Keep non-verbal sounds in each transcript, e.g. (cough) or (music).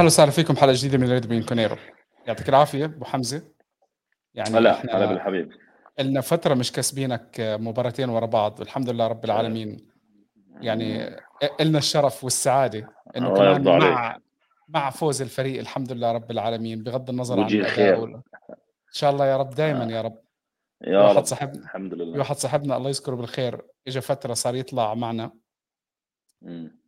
أهلا وسهلا فيكم حلقة جديدة من ريد بيانكونيرو. يعطيك العافية أبو حمزة. يعني هلا هلا بالحبيب. لنا فترة مش كاسبين مباراتين ورا بعض والحمد لله رب العالمين. يعني لنا الشرف والسعادة إنه كمان مع مع فوز الفريق الحمد لله رب العالمين بغض النظر عن الأداء إن شاء الله يا رب دائما يا رب. يا رب واحد. صاحب الحمد لله. واحد صاحبنا الله يذكره بالخير اجى فترة صار يطلع معنا.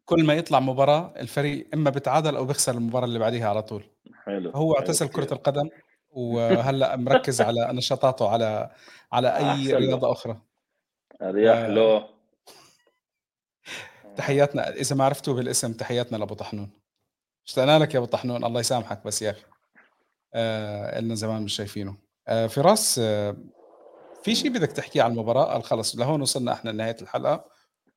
كل ما يطلع مباراة الفريق إما بتعادل أو بيخسر المباراة اللي بعديها على طول. حلو هو اعتزل كرة القدم (laughs) وهلأ مركز على نشاطاته على على أي رياضة أخرى. أريح آه. له. (laughs) تحياتنا إذا ما عرفتوا بالاسم تحياتنا لأبو طحنون. اشتقنا لك يا أبو طحنون الله يسامحك بس يا أخي. آه لنا زمان مش شايفينه. آه فراس آه في شيء بدك تحكيه عن المباراة؟ خلص لهون وصلنا إحنا لنهاية الحلقة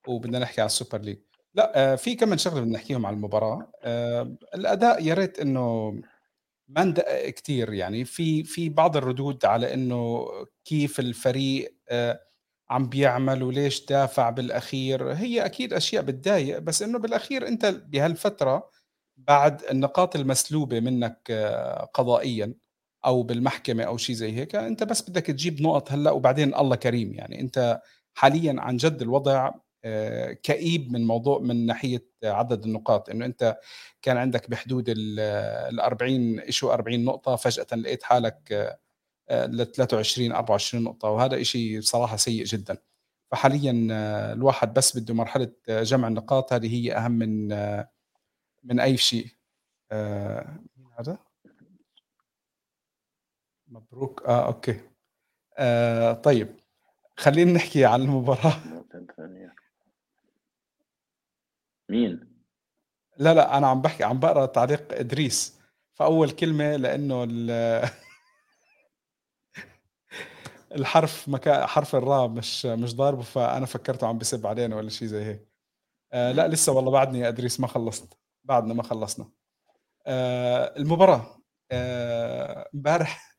وبدنا نحكي عن ال Super League. لا آه في كم شغلة بدنا نحكيهم عن المباراة. آه الأداء يا ريت إنه ما ندقق كثير يعني. في في بعض الردود على إنه كيف الفريق آه عم بيعمل وليش دافع بالأخير. هي أكيد أشياء بتضايق بس إنه بالأخير أنت بهالفترة بعد النقاط المسلوبة منك قضائيا أو بالمحكمة أو شيء زي هيك أنت بس بدك تجيب نقط هلأ وبعدين الله كريم يعني. أنت حاليا عن جد الوضع كئيب من موضوع من ناحية عدد النقاط. إنه أنت كان عندك بحدود ال 40 شو 40 نقطة فجأة لقيت حالك آه، ل 23 24 نقطة وهذا شيء صراحة سيء جدا. فحاليا آه، الواحد بس بده مرحلة جمع النقاط هذه هي أهم من من أي شيء. مين هذا؟ مبروك. آه أوكي. آه طيب خلينا نحكي عن المباراة. مين؟ لا لا أنا عم بحكي عم بقرأ تعليق إدريس. فأول كلمة لأنه (laughs) الحرف مكان حرف الراء مش مش ضاربه فأنا فكرته عم بسب علينا ولا شيء زي هيك. آه لا لسه والله بعدني يا إدريس ما خلصت. بعدنا ما خلصنا. آه المباراة. آه، امبارح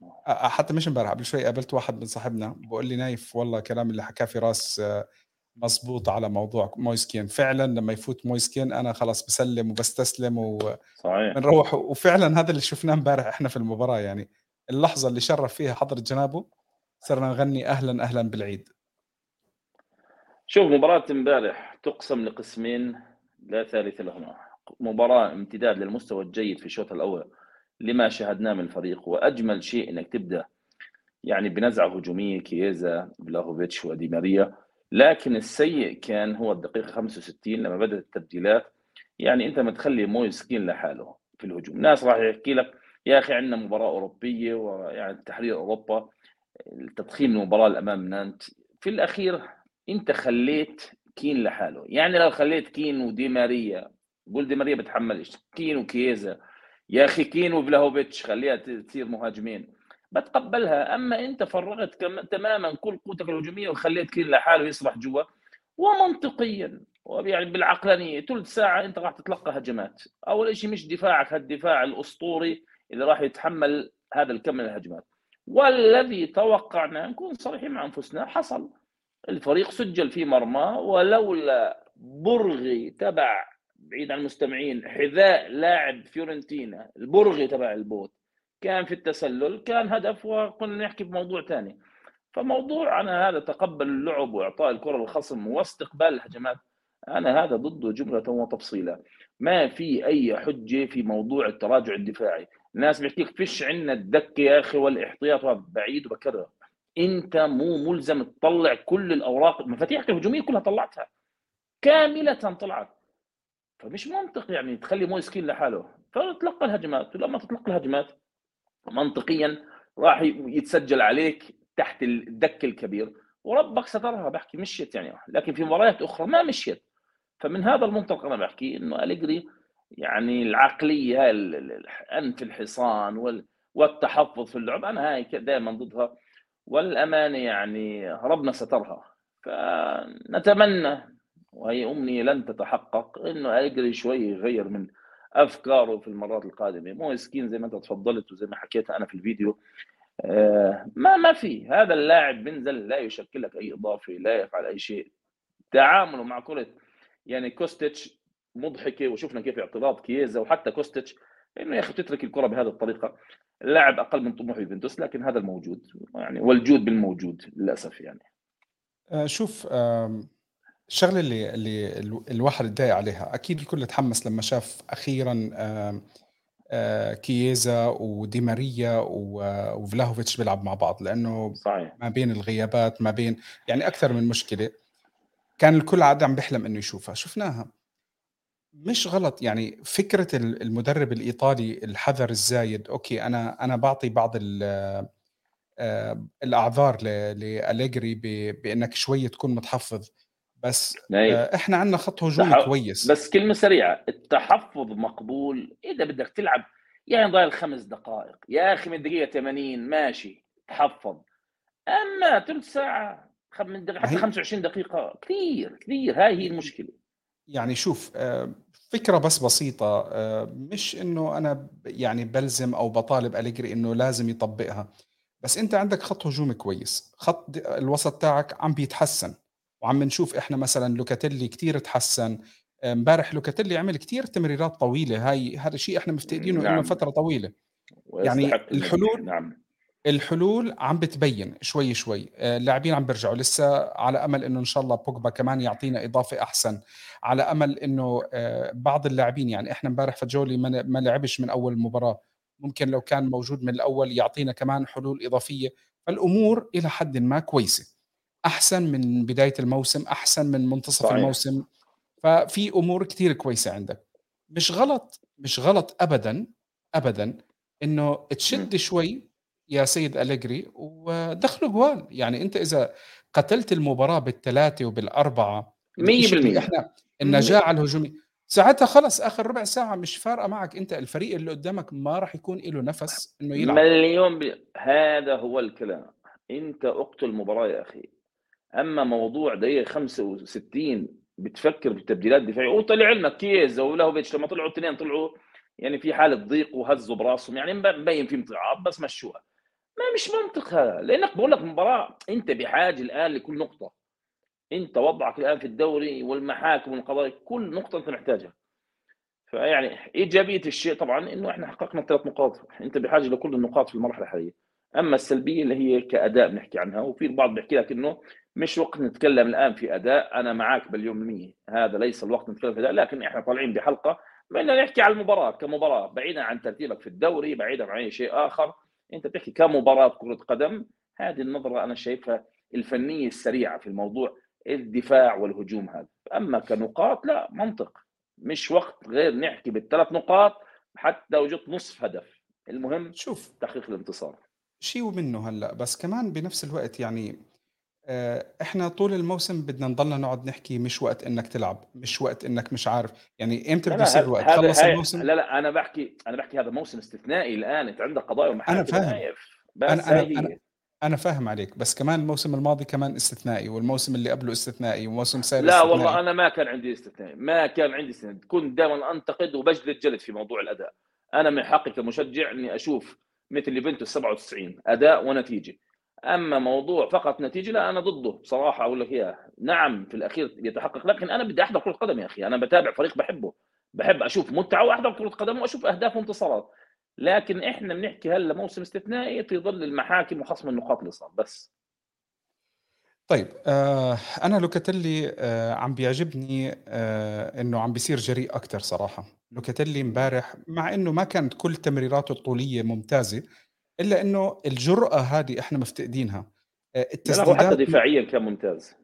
(laughs) آه حتى مش امبارح قبل شوي قابلت واحد من صاحبنا بقول لي نايف والله كلام اللي حكاه في راس آه مزبوط على موضوع مويس كين فعلا لما يفوت مويس كين أنا خلاص بسلم وبستسلم وبنروح وفعلا هذا اللي شفناه امبارح إحنا في المباراة يعني اللحظة اللي شرف فيها حضرة جنابه صرنا نغني أهلا أهلا بالعيد. شوف مباراة امبارح تقسم لقسمين لا ثالث لهما. مباراة امتداد للمستوى الجيد في الشوط الأول لما شاهدناه من الفريق وأجمل شيء أنك تبدأ يعني بنزعة هجومية كييزا بلاهوفيتش ودي ماريا. لكن السيء كان هو الدقيقه 65 لما بدأت التبديلات. يعني أنت ما تخلي مويس كين لحاله في الهجوم. ناس راح يحكي لك يا أخي عندنا مباراة أوروبية ويعني تحرير أوروبا تضخيم المباراة الأمام نانت. في الأخير أنت خليت كين لحاله. يعني لو خليت كين ودي ماريا قول دي ماريا بتحمل كين وكيزا يا أخي كين وفلاهوفيتش خليها تصير مهاجمين. بتقبلها. أما أنت فرغت كم... تماما كل قوتك الهجومية وخليت كين لحاله يصبح جوا ومنطقيا يعني بالعقلانية ثلث ساعة أنت راح تتلقى هجمات. أول شيء مش دفاعك هالدفاع الأسطوري اللي راح يتحمل هذا الكم من الهجمات. والذي توقعنا نكون صريحين مع أنفسنا حصل. الفريق سجل في مرمى ولولا برغي تبع بعيد عن المستمعين حذاء لاعب فيورنتينا البرغي تبع البوت كان في التسلل كان هدف وكنا نحكي بموضوع ثاني. فموضوع أنا هذا تقبل اللعب وإعطاء الكرة للخصم واستقبال الهجمات أنا هذا ضده جملة وتفصيلا. ما في أي حجة في موضوع التراجع الدفاعي. الناس بيحكيك فيش عندنا الدكه يا أخي والإحتياط بعيد وبكرر. أنت مو ملزم تطلع كل الأوراق مفاتيحك الهجومية كلها طلعتها. كاملة طلعت. فمش منطق يعني تخلي مويسكين لحاله. فتلقى الهجمات. ولما تتلقى الهجمات منطقيا راح يتسجل عليك تحت الدك الكبير. وربك سترها بحكي مشيت يعني. لكن في مباريات أخرى ما مشيت. فمن هذا المنطلق أنا بحكي إنه اليجري يعني العقلية أنف الحصان والتحفظ في اللعب أنا هاي دائما ضدها. والأمانة يعني ربنا سترها. فنتمنى وهي أمنية لن تتحقق إنه اليجري شوي يغير من أفكاره في المرات القادمة. مو سكين زي ما أنت تفضلت وزي ما حكيت أنا في الفيديو. آه، ما ما في. هذا اللاعب بينزل لا يشكل لك أي إضافة لا يفعل أي شيء. تعامله مع كرة يعني كوستيتش مضحكة وشُفنا كيف اعتراض كييزا وحتى كوستيتش إنه يا أخي تترك الكرة بهذه الطريقة، اللاعب أقل من طموح يوفنتوس لكن هذا الموجود، يعني والجود بالموجود للأسف يعني. آآ شوف الشغلة اللي اللي ال الواحد اتضايق عليها، أكيد الكل اتحمس لمّا شاف أخيرًا آآ كييزا ودي ماريا و بيلعبوا مع بعض، لإنه صحيح. ما بين الغيابات، ما بين يعني أكثر من مشكلة، كان الكل قاعد عم بيحلم إنه يشوفها، شُفناها. مش غلط، يعني فكرة ال المدرب الإيطالي الحذر الزايد، أوكي أنا أنا باعطي بعض ال آآ الأعذار ل لأليجري ب بإنك شوي تكون متحفّظ، بس. آآ إحنا عندنا خط هجومي تح كويس. بس كلمة سريعة، التحفُّظ مقبول إذا بدك تلعب يعني ضايل 5 دقائق، يا أخي من الدقيقة 80 ماشي تحفّظ، أمّا تلت ساعة خ من دق ما حتى هي 25 دقيقة كتير، كتير هاي هي المشكلة. يعني شوف آآ فكرة بس بسيطة آآ مش إنه أنا ب يعني بالزم أو باطالب أليجري إنه لازم يطبّقها، بس أنت عندك خط هجومي كويس، خط الوسط تاعك عم بيتحسّن، وعم نشوف إحنا مثلًا لوكاتيلي كتير اتحسّن، آآ امبارح لوكاتيلي عمل كتير تمريرات طويلة، هاي هذا شيء إحنا مفتقدينه نعم، فترة طويلة، يعني الحلول نعم. الحلول عم بتبين شوي شوي. آآ اللاعبين عم بيرجعوا. لسه على أمل إنه إن شاء الله بوجبا كمان يعطينا إضافة أحسن، على أمل إنه آآ بعض اللاعبين يعني إحنا امبارح فاجولي ما لعبش من أول المباراة، ممكن لو كان موجود من الأول يعطينا كمان حلول إضافية، فالأمور إلى حدٍ ما كويسة، أحسن من بداية الموسم، أحسن من منتصف صحيح. الموسم، ففي أمور كتير كويسة عندك، مش غلط مش غلط أبدًا، أبدًا إنه إمم. تشد شوي يا سيد أليجري ودخّلوا جوال، يعني أنت إذا قتلت المباراة بال3 وبال4 الشيء اللي 100% إحنا م النجاعة الهجومية، ساعتها خلص آخر ربع ساعة مش فارقة معك. أنت الفريق اللي قدّامك ما راح يكون إله نَفَس إنه يلعب. مليون ب هذا هو الكلام، أنت أقتل المباراة يا أخي، أمّا موضوع دقيقة 65 بتفكّر بالتبديلات الدفاعية ولعلمك كييزا وفلاهوفيتش لمّا طلعوا التنين طلعوا يعني في حالة ضيق وهزّوا براسهم، يعني مب مبين فيهم تعب بس مشّوها. ما مش منطق هذا، لإنّك باقول لك مباراة أنت بحاجة الآن لكل نقطة، أنت وضعك الآن في الدوري والمحاكم والقضايا كل نقطة أنت محتاجها، فيعني إيجابية الشيء طبعًا إنه إحنا حققنا ال3 نقاط، أنت بحاجة لكل النقاط في المرحلة الحالية، أمّا السلبية اللي هي كأداء بنحكي عنها وفي البعض بيحكي لك إنه مش وقت نتكلم الآن في أداء، أنا معاك مليون بالمِيّة، هذا ليس الوقت نتكلم في أداء، لكن إحنا طالعين بحلقة بدنا نحكي عن المباراة كمباراة، بعيدًا عن ترتيبك في الدوري، بعيدًا عن أي شيء آخر، أنت بتحكي كمباراة كرة قدم، هذه النظرة أنا شايفها الفنية السريعة في الموضوع الدفاع والهجوم هذا، أمّا كنقاط لأ منطق، مش وقت غير نحكي بال3 نقاط حتى لو جبت نصف هدف، المهم شوف. تحقيق الانتصار. شي ومنه هلأ، بس كمان بنفس الوقت يعني آآ إحنا طول الموسم بدنا نضلنا نقعد نحكي مش وقت إنك تلعب، مش وقت إنك مش عارف، يعني إمتى لا، بده يصير الوقت؟ هذا خلّص الموسم؟ لا، لا أنا باحكي أنا باحكي هذا موسم استثنائي الآن، أنت عندك قضايا ومحاكم فاهم، هايف، أنا بس أنا أنا. أنا فاهم عليك، بس كمان الموسم الماضي كمان استثنائي، والموسم اللي قبله استثنائي، وموسم ساري لا والله استثنائي، أنا ما كان عندي استثناء، ما كان عندي استثناء، كنت دائمًا أنتقد وباجلد جلد في موضوع الأداء، أنا من حقي كمشجع إني أشوف مثل يوفنتوس 97 أداء ونتيجة، أمّا موضوع فقط نتيجة لا أنا ضده بصراحة أقول لك إياها، نعم في الأخير يتحقق، لكن أنا بدي أحضر كرة قدم يا أخي، أنا باتابع فريق باحبه، باحب أشوف متعة وأحضر كرة قدم وأشوف أهداف وانتصارات، لكن إحنا بنحكي هلّا موسم استثنائي في ظل المحاكم وخصم النقاط اللي صار. بس. طيب آآ أنا لوكاتيلي آآ عم بيعجبني آآ إنه عم بيصير جريء أكتر صراحة، لوكاتيلي. امبارح مع إنه ما كانت كل تمريراته الطولية ممتازة، إلا إنه الجرأة هذه إحنا مفتقدينها، لا، لا حتى التسديدات م دفاعيًا كان ممتاز.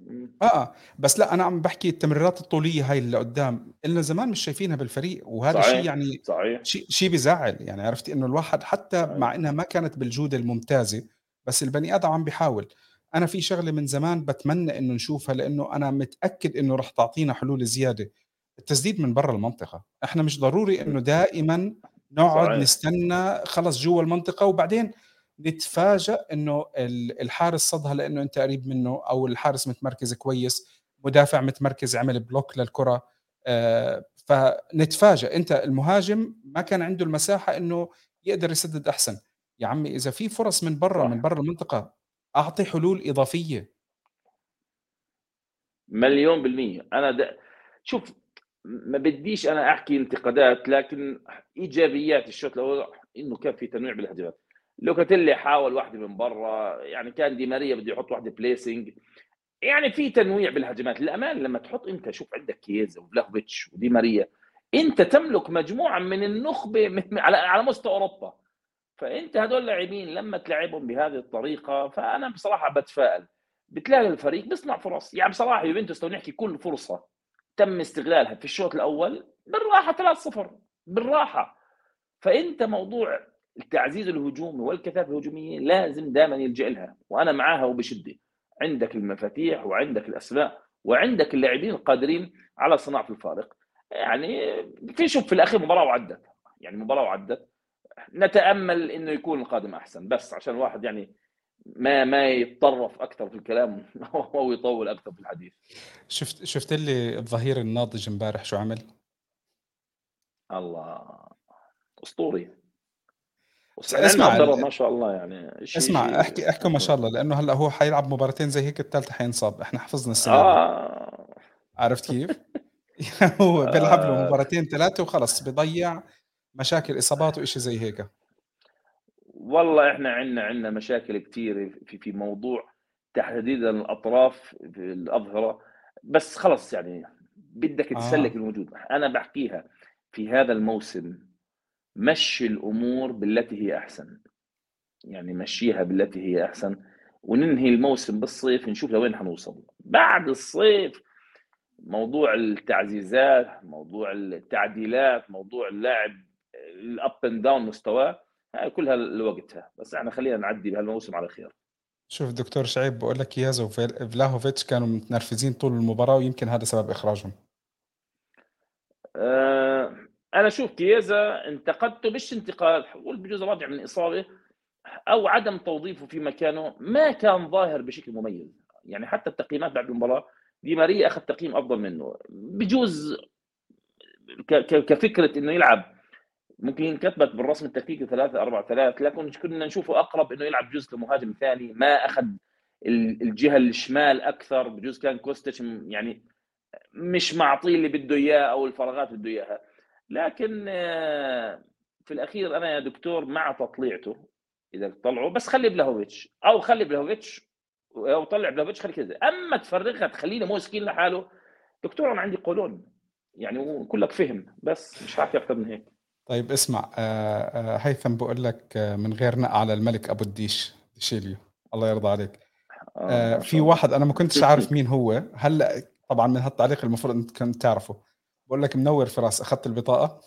آه، آه، بس لأ أنا عم باحكي التمريرات الطولية هاي اللي قدّام، إلنا زمان مش شايفينها بالفريق، وهذا شيء يعني صحيح، شيء شيء بيزعّل، يعني عرفتِ إنه الواحد حتى صحيح. مع إنها ما كانت بالجودة الممتازة، بس البني آدم عم بيحاول. أنا في شغلة من زمان باتمنى إنه نشوفها لإنه أنا متأكد إنه رح تعطينا حلول زيادة، التسديد من برّا المنطقة، إحنا مش ضروري. إنه دائمًا نقعد صحيح. نستنى خلص جوا المنطقة وبعدين نتفاجأ ال الحارس صدها لإنه أنت قريب منه أو الحارس متمركز كويس، مدافع متمركز عمل block للكرة، آآ فنتفاجأ، أنت المهاجم ما كان عنده المساحة إنه يقدر يسدد أحسن، يا عمي إذا في فرص من برّا من. برّا المنطقة أعطي حلول إضافية. مليون بالمِيّة. أنا د شوف ما بديش أنا أحكي انتقادات لكن إيجابيات الشوط الأول إنه كان في تنويع بالهجمات لوكاتيلي حاول واحدة من برا يعني كان دي ماريا بده يحط واحدة placing يعني في تنويع بالهجمات. للامانه لما تحط أنت شوف عندك كييزا وفلاهوفيتش ودي ماريا أنت تملك مجموعة من النخبة (laughs) على على مستوى أوروبا. فأنت هدول اللاعبين لما تلعبهم بهذه الطريقة فأنا بصراحة بتفائل. بتلاقي الفريق بيصنع فرص. يعني بصراحة يوفنتوس لو نحكي كل فرصة تم استغلالها في الشوط الأول بالراحة 3-0 بالراحة. فإنت موضوع التعزيز الهجومي والكثافة الهجومية لازم دائما يلجأ لها وأنا معاها وبشدة. عندك المفاتيح وعندك الاسماء وعندك اللاعبين القادرين على صناعة الفارق. يعني في شوف في الأخير مباراة وعدت. يعني مباراة وعدت. نتأمل إنه يكون القادم أحسن بس عشان الواحد يعني ما ما يتطرف أكثر في الكلام (laughs) أو يطول أكثر في الحديث شفت شفت لي الظهير الناضج امبارح شو عمل؟ الله أسطوري اسمع ما شاء الله يعني اسمع شي أحكي أحكي ما شاء الله لأنه هلأ هو حيلعب مباراتين زي هيك الثالثة حينصاب إحنا حفظنا السنة آه. عرفت كيف؟ (laughs) (laughs) هو بيلعب له آه. مباراتين ثلاثة وخلص بضيع مشاكل إصابات وشيء زي هيك والله إحنا عندنا عندنا مشاكل كثيره في في موضوع تحديدا الأطراف في الأظهرة. بس خلص يعني بدك تسلك آه. الموجود. أنا بحكيها في هذا الموسم مشي الأمور بالتي هي أحسن. يعني مشيها بالتي هي أحسن وننهي الموسم بالصيف نشوف لوين حنوصل. بعد الصيف موضوع التعزيزات موضوع التعديلات موضوع اللاعب ال up and down مستواه هاي كلها لوقتها. بس إحنا خلينا نعدي بهالموسم على خير. شوف دكتور شعيب بقول لك كييزا وفلاهوفيتش كانوا متنرفزين طول المباراة ويمكن هذا سبب إخراجهم. أه أنا شوف كييزا انتقدته مش انتقاد حقول بجوز راجع من اصابه أو عدم توظيفه في مكانه ما كان ظاهر بشكل مميز. يعني حتى التقييمات بعد المباراة دي ماريا أخذ تقييم أفضل منه. بجوز كفكرة إنه يلعب ممكن كتبت بالرسم التكتيكي 3 4 3 لكن كنا نشوفه أقرب إنه يلعب جزء كمهاجم ثاني. ما أخذ الجهة الشمال أكثر بجوز كان كوستيتش يعني مش معطيه اللي بده إياه أو الفراغات اللي بده إياها. لكن آه، في الأخير أنا يا دكتور مع تطليعته إذا طلعوا بس خلي بلاهوفيتش. أو خلي بلاهوفيتش أو طلع بلاهوفيتش خلي كييزا أما تفرغها تخلي لنا مويس كين لحاله دكتور أنا عندي قولون. يعني كلك فهم بس مش حاحكي أكثر من هيك. طيب اسمع آه، آه، هيثم بقول لك آه، من غير نقع على الملك أبو الديش ديشيليو. الله يرضى عليك. آه في واحد أنا ما كنتش عارف مين هو. هلا طبعا من هالتعليق المفروض أنت كنت تعرفه. بقول لك منور فراس أخذت البطاقة؟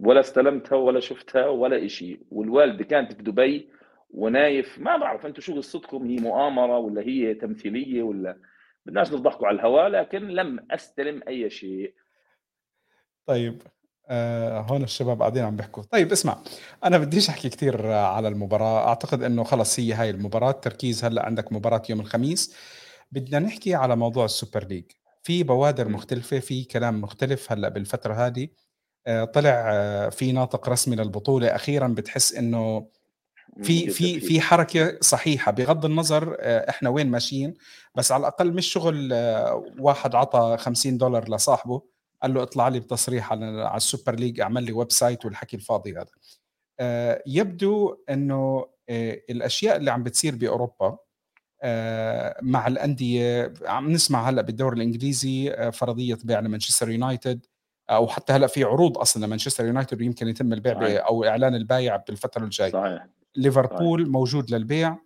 ولا استلمتها ولا شفتها ولا شيء والوالدة كانت في دبي ونايف. ما بعرف أنتم شو قصتكم هي مؤامرة ولا هي تمثيلية ولا؟ بدناش نضحكوا على الهواء لكن لم أستلم أي شيء. طيب. آه هون الشباب قاعدين عم بيحكوا. طيب اسمع أنا بديش أحكي كثير على المباراة. أعتقد إنه خلص هي هاي المباراة. التركيز هلأ عندك مباراة يوم الخميس. بدنا نحكي على موضوع ال Super League. في بوادر مختلفة في كلام مختلف هلأ بالفترة هذه. آه طلع آه في ناطق رسمي للبطولة. أخيرا بتحس إنه في في في حركة صحيحة. بغض النظر آه، إحنا وين ماشيين بس على الأقل مش شغل آه، واحد عطى 50 دولار لصاحبه. قال له اطلع لي بتصريح على على ال Super League اعمل لي website والحكي الفاضي هذا آه، يبدو إنه آه، الأشياء اللي عم بتصير بأوروبا آه، مع الأندية عم نسمع هلأ بالدوري الإنجليزي فرضية بيع لمانشستر يونايتد أو حتى هلأ في عروض أصلا لمانشستر يونايتد ويمكن يتم البيع صحيح. أو إعلان البيع بالفترة الجاية صحيح ليفربول. موجود للبيع آه،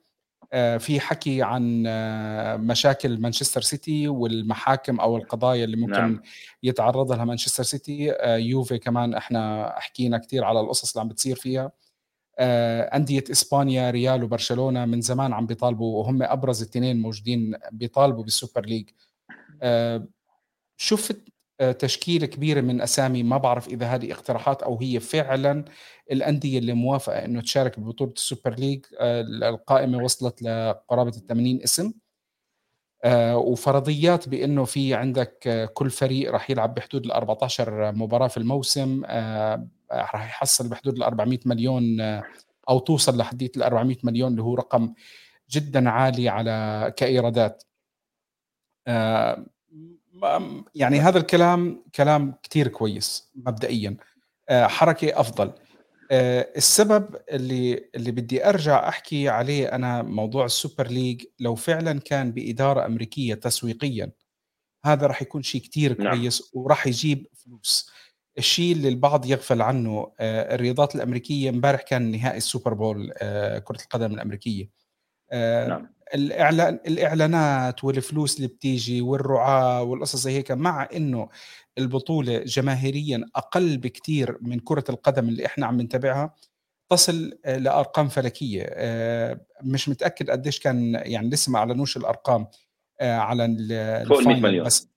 في حكي عن آه، مشاكل مانشستر سيتي والمحاكم أو القضايا اللي ممكن نعم. يتعرض لها مانشستر سيتي. آه، يوفي كمان إحنا حكينا كثير على القصص اللي عم بتصير فيها. أندية إسبانيا ريال وبرشلونة من زمان عم بيطالبوا وهم أبرز الاثنين موجودين بيطالبوا بال Super League. شفت تشكيلة كبيرة من أسامي. ما بعرف إذا هذه اقتراحات أو هي فعلا الأندية اللي موافقة إنه تشارك ببطولة السوبر league آه، القائمة وصلت لقرابة ال 80 اسم. آه، وفرضيات بإنه في عندك آه، كل فريق راح يلعب بحدود ال 14 مباراة في الموسم. راح يحصل بحدود ال 400 مليون أو توصل لحدية ال 400 مليون اللي هو رقم جدا عالي على كإيرادات. يعني هذا الكلام كلام كتير كويس مبدئيا. آه، حركة أفضل. آه، السبب اللي اللي بدي أرجع أحكي عليه أنا موضوع السوبر league لو فعلا كان بإدارة أمريكية تسويقيا هذا راح يكون شيء كتير نعم. كويس وراح يجيب فلوس. الشيء اللي البعض يغفل عنه آه، الرياضات الأمريكية امبارح كان نهائي ال Super Bowl كرة القدم الأمريكية. نعم. الاعلان الإعلانات والفلوس اللي بتيجي والرعاة والقصص زي هيك مع إنه البطولة جماهيريا أقل بكثير من كرة القدم اللي إحنا عم نتابعها تصل لأرقام فلكية. آه، مش متأكد قديش كان يعني لسه ما أعلنوش الأرقام آه، على فوق 100 مليون. بس.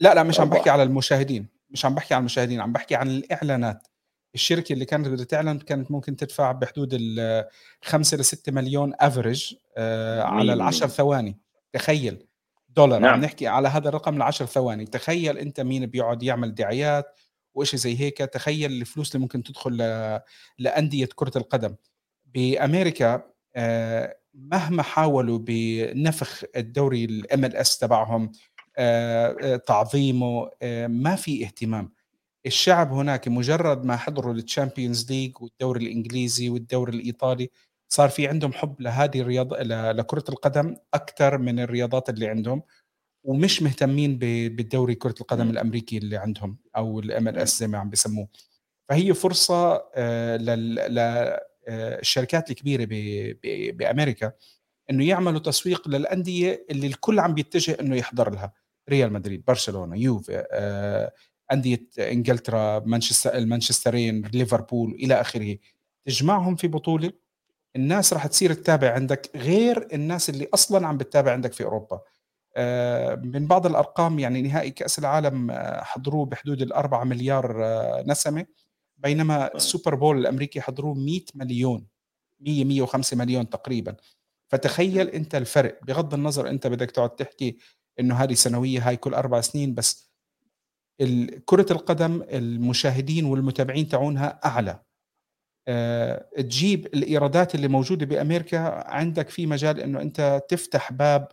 لا لا مش عم بحكي على المشاهدين مش عم بحكي عن المشاهدين عم بحكي عن الإعلانات. الشركة اللي كانت بدها تعلن كانت ممكن تدفع بحدود ال 5 ل 6 مليون افريج آه، على العشر ثواني. تخيل. دولار نعم. عم نحكي على هذا الرقم 10 ثواني. تخيل أنت مين بيقعد يعمل دعايات وإشي زي هيك. تخيل الفلوس اللي ممكن تدخل لأندية كرة القدم. بأمريكا آه، مهما حاولوا بنفخ الدوري ال MLS تبعهم آه، تعظيمه ما في اهتمام. الشعب هناك مجرد ما حضروا ال Champions League والدوري الإنجليزي والدوري الإيطالي صار في عندهم حب لهذه الرياضه لكرة القدم أكثر من الرياضات اللي عندهم ومش مهتمين بالدوري كرة القدم الأمريكي اللي عندهم أو ال MLS زي ما عم بسموه. فهي فرصة آه، للشركات آه، الكبيرة بأمريكا إنه يعملوا تسويق للأندية اللي الكل عم بيتجه إنه يحضر لها. ريال مدريد برشلونة يوفي آه، أندية إنجلترا مانشستر المانشسترين ليفربول إلى آخره. تجمعهم في بطولة الناس راح تصير تتابع عندك غير الناس اللي أصلا عم بتتابع عندك في أوروبا. آه، من بعض الأرقام يعني نهائي كأس العالم آه، حضروه بحدود الأربعة مليار آه، نسمة بينما السوبر بول الأمريكي حضروه 100 مليون 100 105 مليون تقريبا. فتخيل أنت الفرق. بغض النظر أنت بدك تقعد تحكي إنه هذه سنوية هاي كل أربع سنين بس كرة القدم المشاهدين والمتابعين تاعونها أعلى. أه تجيب الإيرادات اللي موجودة بأمريكا عندك في مجال أنه أنت تفتح باب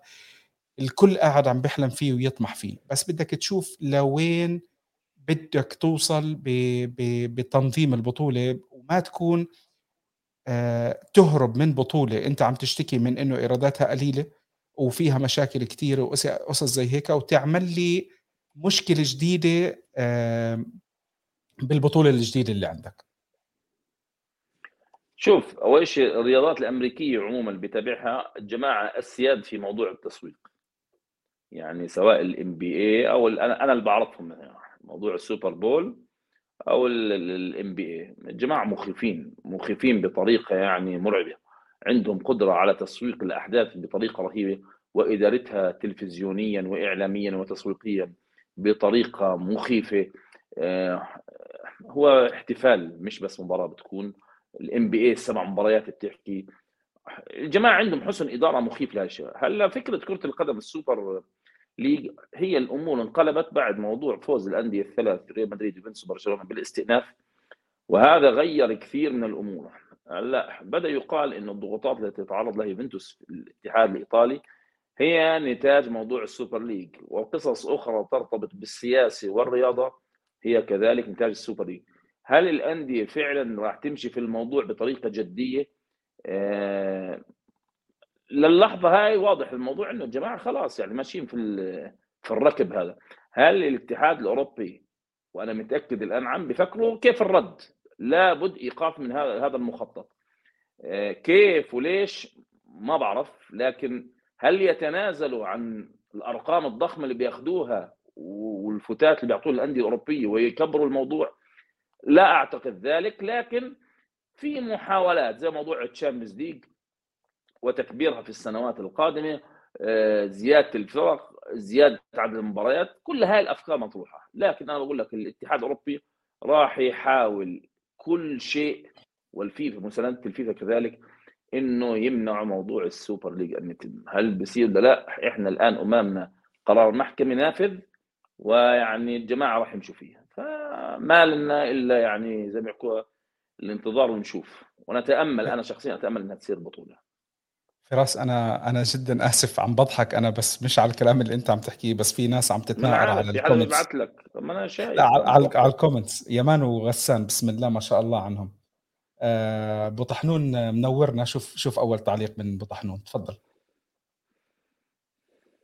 الكل قاعد عم بيحلم فيه ويطمح فيه. بس بدك تشوف لوين بدك توصل بتنظيم البطولة وما تكون أه تهرب من بطولة. أنت عم تشتكي من أنه إيراداتها قليلة وفيها مشاكل كثيرة وقصص زي هيك وتعمل لي مشكلة جديدة بالبطولة الجديدة اللي عندك. شوف أول شيء الرياضات الأمريكية عموما اللي بتابعها الجماعه أسياد في موضوع التسويق. يعني سواء ال NBA أو أنا أنا اللي بعرفهم موضوع ال Super Bowl أو ال NBA الجماعه مخيفين مخيفين بطريقة يعني مرعبة. عندهم قدرة على تسويق الأحداث بطريقة رهيبة وإدارتها تلفزيونيا واعلاميا وتسويقيا بطريقة مخيفة. آه، هو احتفال مش بس مباراة بتكون. ال NBA السبع مباريات بتحكي. الجماعة عندهم حسن إدارة مخيف لهالشيء هلا فكرة كرة القدم السوبر league هي الأمور انقلبت بعد موضوع فوز الأندية الثلاث ريال مدريد يوفنتوس وبرشلونة بالاستئناف وهذا غير كثير من الأمور. هلا بدأ يقال إنه الضغوطات التي تتعرض لها يوفنتوس الاتحاد الإيطالي هي نتاج موضوع السوبر league وقصص أخرى ترتبط بالسياسة والرياضة هي كذلك نتاج السوبر league. هل الأندية فعلا راح تمشي في الموضوع بطريقة جدية؟ آه للحظة هاي واضح الموضوع إنه الجماعة خلاص يعني ماشيين في في الركب هذا. هل الاتحاد الأوروبي وأنا متأكد الآن عم بفكروا كيف الرد؟ لابد إيقاف من هذا هذا المخطط. آه كيف وليش؟ ما بعرف. لكن هل يتنازلوا عن الأرقام الضخمة اللي بياخذوها والفتات اللي بيعطوها الأندية الأوروبية ويكبروا الموضوع؟ لا أعتقد ذلك لكن في محاولات زي موضوع ال Champions League وتكبيرها في السنوات القادمة آه، زيادة الفرق زيادة عدد المباريات كل هاي الأفكار مطروحة. لكن أنا بقول لك الاتحاد الأوروبي راح يحاول كل شيء والفيفا مسانده الفيفا كذلك إنه يمنعوا موضوع السوبر league أن يتم. هل بصير ولا لا؟ إحنا الآن أمامنا قرار محكمه نافذ ويعني الجماعة راح يمشوا فيها. فما لنا إلا يعني زي ما يحكوا الانتظار ونشوف. ونتأمل أنا شخصيا أتأمل إنها تصير بطولة. فراس أنا أنا جدًا آسف عم باضحك أنا بس مش على الكلام اللي أنت عم تحكيه، بس في ناس عم تتناقر على ال comments. بيبعت لك. طب ما لأ شايف. على أنا على على الcomments. يمان وغسان بسم الله ما شاء الله عنهم. آآ أبو طحنون منوّرنا، شوف شوف أول تعليق من أبو طحنون، تفضل.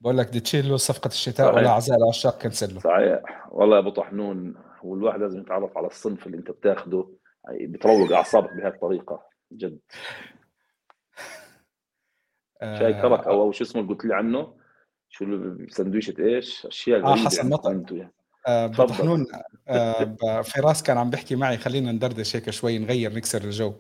باقول لك ديتشيلو صفقة الشتاء ولا صحيح. أعزائي العشاق كنسلوا. صحيح، والله يا أبو طحنون هو الواحد لازم يتعرّف على الصنف اللي أنت بتاخده، هي بتروّق أعصابك بهاي الطريقة، جد. شاي كرك أو شو اسمه اللي قُلت لي عنه؟ شو ال ساندويشة إيش؟ أشياء آه غريبة حسن عندكم مطر. أنتم يا آآ أبو تفضّل. طحنون آآ (laughs) ب فراس كان عم بيحكي معي خلّينا ندردش هيك شوي نغيّر نكسر الجو.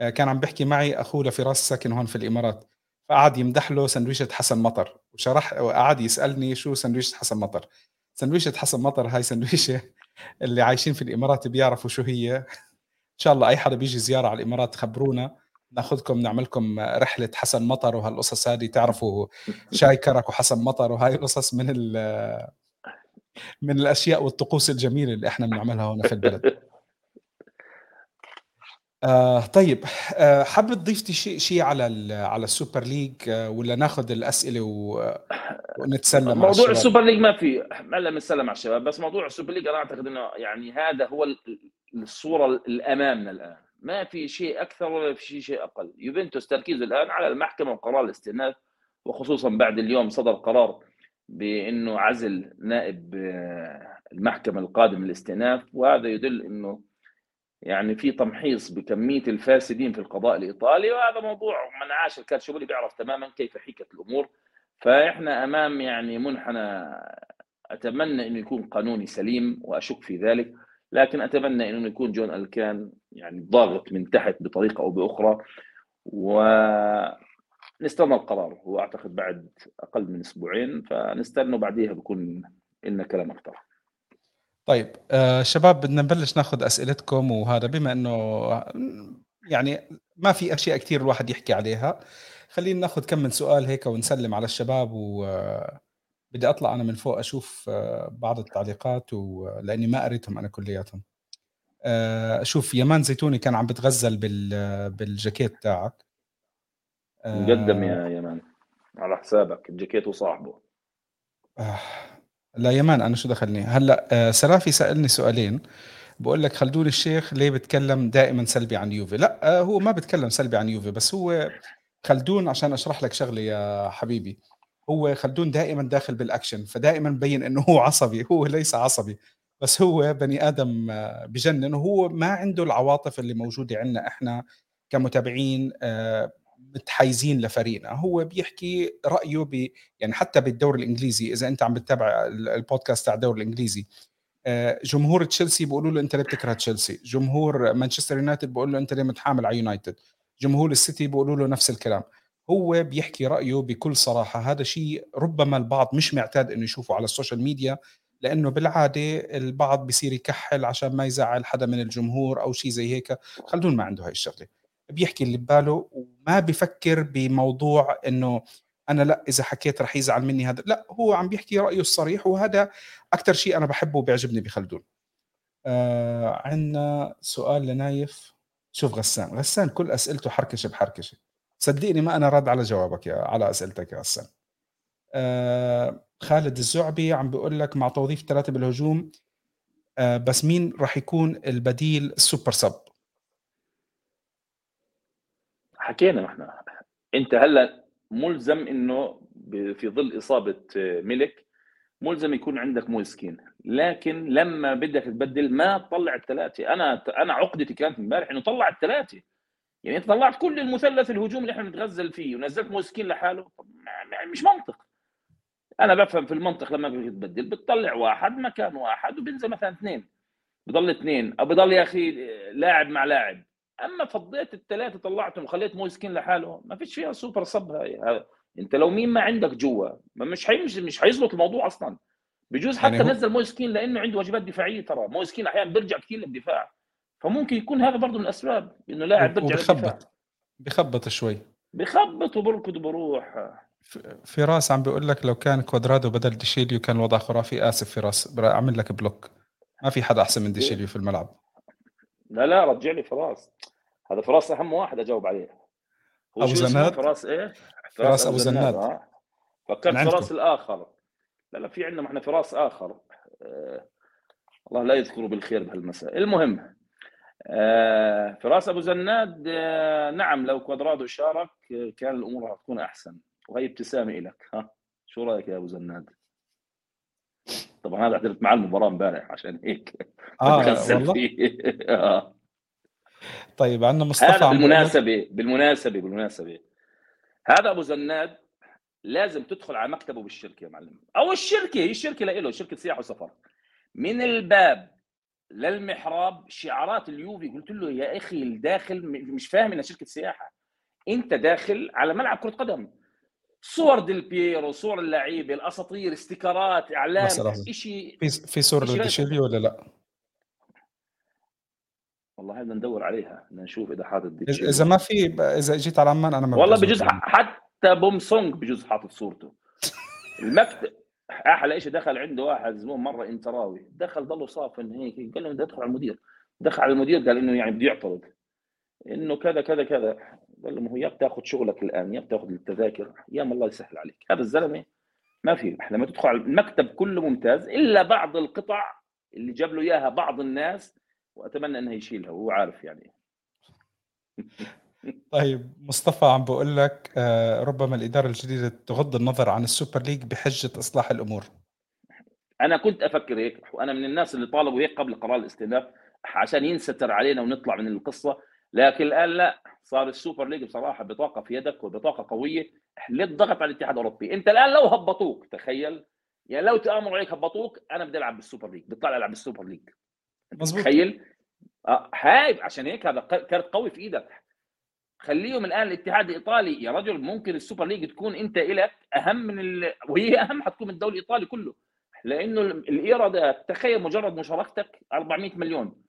آآ كان عم بيحكي معي أخوه لفراس ساكن هون في الإمارات، فقعد يمدح له ساندويشة حسن مطر، وشرح وقعد يسألني شو ساندويشة حسن مطر؟ ساندويشة حسن مطر هاي ساندويشة (laughs) اللي عايشين في الإمارات بيعرفوا شو هي، إن شاء الله أي حدا بييجي زيارة على الإمارات خبرونا، ناخدكم نعملكم رحلة حسن مطر وهالقصص هذه تعرفوا شاي كرك وحسن مطر وهاي القصص من (laughs) من الأشياء والطقوس الجميلة اللي إحنا بنعملها هون في البلد. آه طيب آه حابب تضيف تي شي شي على على السوبر league والّا ناخد الأسئلة و ونتسلى مع موضوع الشباب؟ السوبر ليج ما في هلّأ بنتسلى مع الشباب، بس موضوع السوبر league أنا أعتقد إنه يعني هذا هو ال الصورة اللي أمامنا الآن، ما في شيء أكثر ولا في شيء أقل، يوفنتوس تركيزه الآن على المحكمة وقرار الاستئناف، وخصوصًا بعد اليوم صدر قرار بإنه عزل نائب المحكمة القادم للاستئناف، وهذا يدل إنه يعني في تمحيص بكمية الفاسدين في القضاء الإيطالي، وهذا موضوع من عاش الكالتشيوبولي بيعرف تمامًا كيف حِكت الأمور، فإحنا أمام يعني منحنى أتمنى إنه يكون قانوني سليم وأشُك في ذلك، لكن أتمنى إنه يكون جون ألكان يعني ضاغط من تحت بطريقة أو بأخرى، ونستنى القرار، هو أعتقد بعد أقل من أسبوعين، فنستنى وبعديها بيكون إلنا كلام أكتر. طيب آآ شباب بدنا نبلش ناخد أسئلتكم وهذا بما إنه يعني ما في أشياء كتير الواحد يحكي عليها، خلّينا ناخد كم من سؤال هيك ونسلّم على الشباب و بدي أطلع أنا من فوق أشوف بعض التعليقات و لإني ما قريتهم أنا كلّياتهم. آآ شوف يمان زيتوني كان عم بتغزّل بال بالجاكيت تاعك. مقدّم يا يمان، على حسابك، الجاكيت وصاحبه. آه، لا يمان أنا شو دخلني؟ هلأ آآ سلافي سألني سؤالين، بيقول لك خلدون الشيخ ليه بيتكلّم دائمًا سلبي عن يوفي؟ لأ هو ما بيتكلّم سلبي عن يوفي، بس هو خلدون عشان أشرح لك شغلة يا حبيبي، هو خلدون دائمًا داخل بالأكشن، فدائمًا مبيّن إنه هو عصبي، هو ليس عصبي، بس هو بني آدم بجنن وهو ما عنده العواطف اللي موجودة عندنا إحنا كمتابعين متحيزين لفريقنا، هو بيحكي رأيه ب يعني حتى بالدوري الإنجليزي إذا أنت عم بتتابع ال البودكاست تاع الدوري الإنجليزي، آآ جمهور تشيلسي بيقولوا له أنت ليه بتكره تشيلسي؟ جمهور مانشستر يونايتد بيقول له أنت ليه متحامل على يونايتد؟ جمهور السيتي بيقولوا له نفس الكلام، هو بيحكي رأيه بكل صراحة، هذا شيء ربما البعض مش معتاد إنه يشوفه على السوشيال ميديا، لإنه بالعادة البعض بيصير يكحّل عشان ما يزعّل حدا من الجمهور أو شي زي هيك، خلدون ما عنده هاي الشغلة، بيحكي اللي بباله وما بيفكّر بموضوع إنه أنا لأ إذا حكيت رح يزعل مني هذا، لأ هو عم بيحكي رأيه الصريح وهذا أكتر شيء أنا باحبه وبيعجبني بخلدون. آآ عندنا سؤال لنايف، شوف غسان، غسان كل أسئلته حركشة بحركشة، صدّقني ما أنا راد على جوابك يا على أسئلتك يا غسان. آآ خالد الزعبي عم بيقول لك مع توظيف 3 بالهجوم آآ بس مين راح يكون البديل السوبر سب؟ حكينا إحنا، أنت هلّأ ملزم إنه ب في ظل إصابة ميلك، ملزم يكون عندك مويس كين، لكن لمّا بدك تبدّل ما تطلّع ال3 أنا أنا عقدتي كانت امبارح إنه طلّع ال3 يعني أنت طلّعت كل المثلث الهجومي اللي إحنا بنتغزل فيه ونزّلت مويس كين لحاله، ما مش منطق. أنا بافهم في المنطق لمّا بدك تبدّل بتطلّع واحد مكان واحد وبينزل مثلًا 2 بضل 2 أو بضل يا أخي لاعب مع لاعب، أمّا فضّيت ال3 طلّعتهم وخلّيت مويس كين لحاله ما فيش فيها super sub هاي، أنت لو مين ما عندك جوا مش حيمشي مش حيزبط الموضوع أصلًا، بجوز حتى يعني نزّل مويسكين لإنه عنده واجبات دفاعية ترى، مويسكين أحيانًا بيرجع كتير للدفاع، فممكن يكون هذا برضه من الأسباب إنه لاعب بيرجع. وبخبّط، بخبّط شوي. بخبّط وبركض وبروح. فراس عم بيقول لك لو كان كوادرادو بدل ديشيليو كان الوضع خرافي، آسف فراس أعمل لك بلوك، ما في حدا أحسن من ديشيليو في الملعب. لا، لا رجّع لي فراس، هذا فراس أهم واحد أجاوب عليه، أبو زناد؟ فراس إيه؟ فراس أبو زناد آه. فكرت من فراس الآخر. لا لا في عندنا إحنا فراس آخر. آه الله لا يذكره بالخير بهالمساء. المهم آه فراس أبو زناد آه نعم لو كوادرادو شارك آه، كان الأمور حتكون أحسن. وهي ابتسامة لك ها شو رأيك يا أبو زناد؟ طبعا هذا حضرت معاه المباراة امبارح عشان هيك. آه (laughs) والله؟ فيه (laughs) آه. طيب عندنا مصطفى هذا بالمناسبة بالمناسبة بالمناسبة. هذا أبو زناد لازم تدخل على مكتبه بالشركة يا معلم. أو الشركة هي الشركة له شركة سياحة وسفر. من الباب للمحراب شعارات اليوفي. قلت له يا أخي الداخل مش فاهم انها شركة سياحة. أنت داخل على ملعب كرة قدم. صور ديل بيرو صور اللعيبة الأساطير استيكرات اعلام شيء في في غير لديشيلي ولا لا؟ والله بدنا ندور عليها بدنا نشوف إذا حاطط إذا ديتشيلي إذا ما في إذا إجيت على عمان أنا ما بدي والله بجوز حتى بوم سونج بجوز حاطط صورته. (laughs) المكتب أحلى شيء دخل عنده واحد زبون مرة إنتراوي دخل ضله صافن هيك قال له بدي أدخل على المدير. دخل على المدير قال إنه يعني بده يعترض إنه كذا كذا كذا. قال له ما هو يا بتاخذ شغلك الآن يا بتاخذ التذاكر يا ما الله يسهل عليك. هذا الزلمة ما في لما تدخل على المكتب كله ممتاز إلا بعض القطع اللي جاب له إياها بعض الناس وأتمنى إنه يشيلها وهو عارف يعني. (laughs) طيب مصطفى عم بقول لك آه، ربما الإدارة الجديدة تغض النظر عن ال Super League بحجة إصلاح الأمور. أنا كنت أفكر هيك وأنا من الناس اللي طالبوا هيك قبل قرار الاستئناف عشان ينستر علينا ونطلع من القصة. لكن الآن لا. صار ال Super League بصراحة بطاقة في يدك وبطاقة قوية. للضغط على الاتحاد الأوروبي. أنت الآن لو هبطوك تخيل. يعني لو تامروا عليك هبطوك أنا بدي ألعب بال Super League. بطلع ألعب بال Super League. أنت مزبوط تخيل آه هاي عشان هيك هذا كارت قوي في إيدك. خليهم الآن الاتحاد الإيطالي. يا رجل ممكن ال Super League تكون أنت إلك أهم من ال... وهي أهم حتكون من الدوري الإيطالي كله. لأنه ال- الإيرادات تخيل مجرد مشاركتك 400 مليون.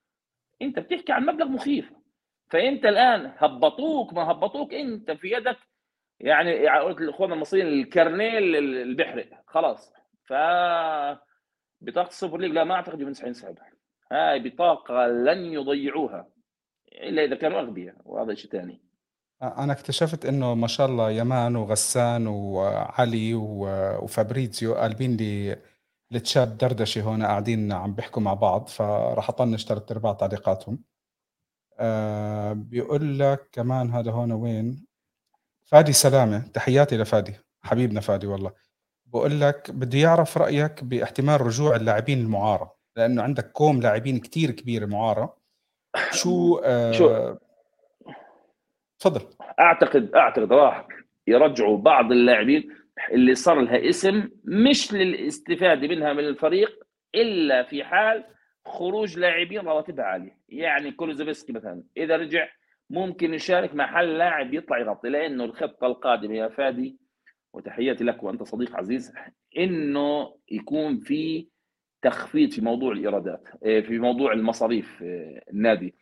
أنت بتحكي عن مبلغ مخيف. فأنت الآن هبطوك ما هبطوك أنت في يدك يعني قلت لاخواننا المصريين الكارنيه اللي بيحرق خلاص. ف بطاقة ال Super League لا ما أعتقد يوفنتوس حينسحبها هاي بطاقة لن يضيعوها إلا إذا كانوا أغبياء وهذا شيء ثاني. أنا اكتشفت إنه ما شاء الله يمان وغسان وعلي وفابريزيو قالبين لي التشات دردشة هون قاعدين عم بيحكوا مع بعض فراح أطنش ثلاث أرباع تعليقاتهم. آه بيقول لك كمان هذا هون وين؟ فادي سلامة تحياتي لفادي حبيبنا فادي والله. بقول لك بده يعرف رأيك باحتمال رجوع اللاعبين المعارة لأنه عندك كوم لاعبين كتير كبيرة معارة. شو شو؟ آه تفضل. أعتقد أعتقد راح يرجعوا بعض اللاعبين اللي صار لها اسم مش للاستفادة منها من الفريق إلا في حال خروج لاعبين رواتبها عالية. يعني كولوزيفسكي مثلا إذا رجع ممكن يشارك محل لاعب يطلع يغطي لأنه الخطة القادمة يا فادي وتحياتي لك وأنت صديق عزيز إنه يكون في تخفيض في موضوع الإيرادات إيه، في موضوع المصاريف إيه، النادي.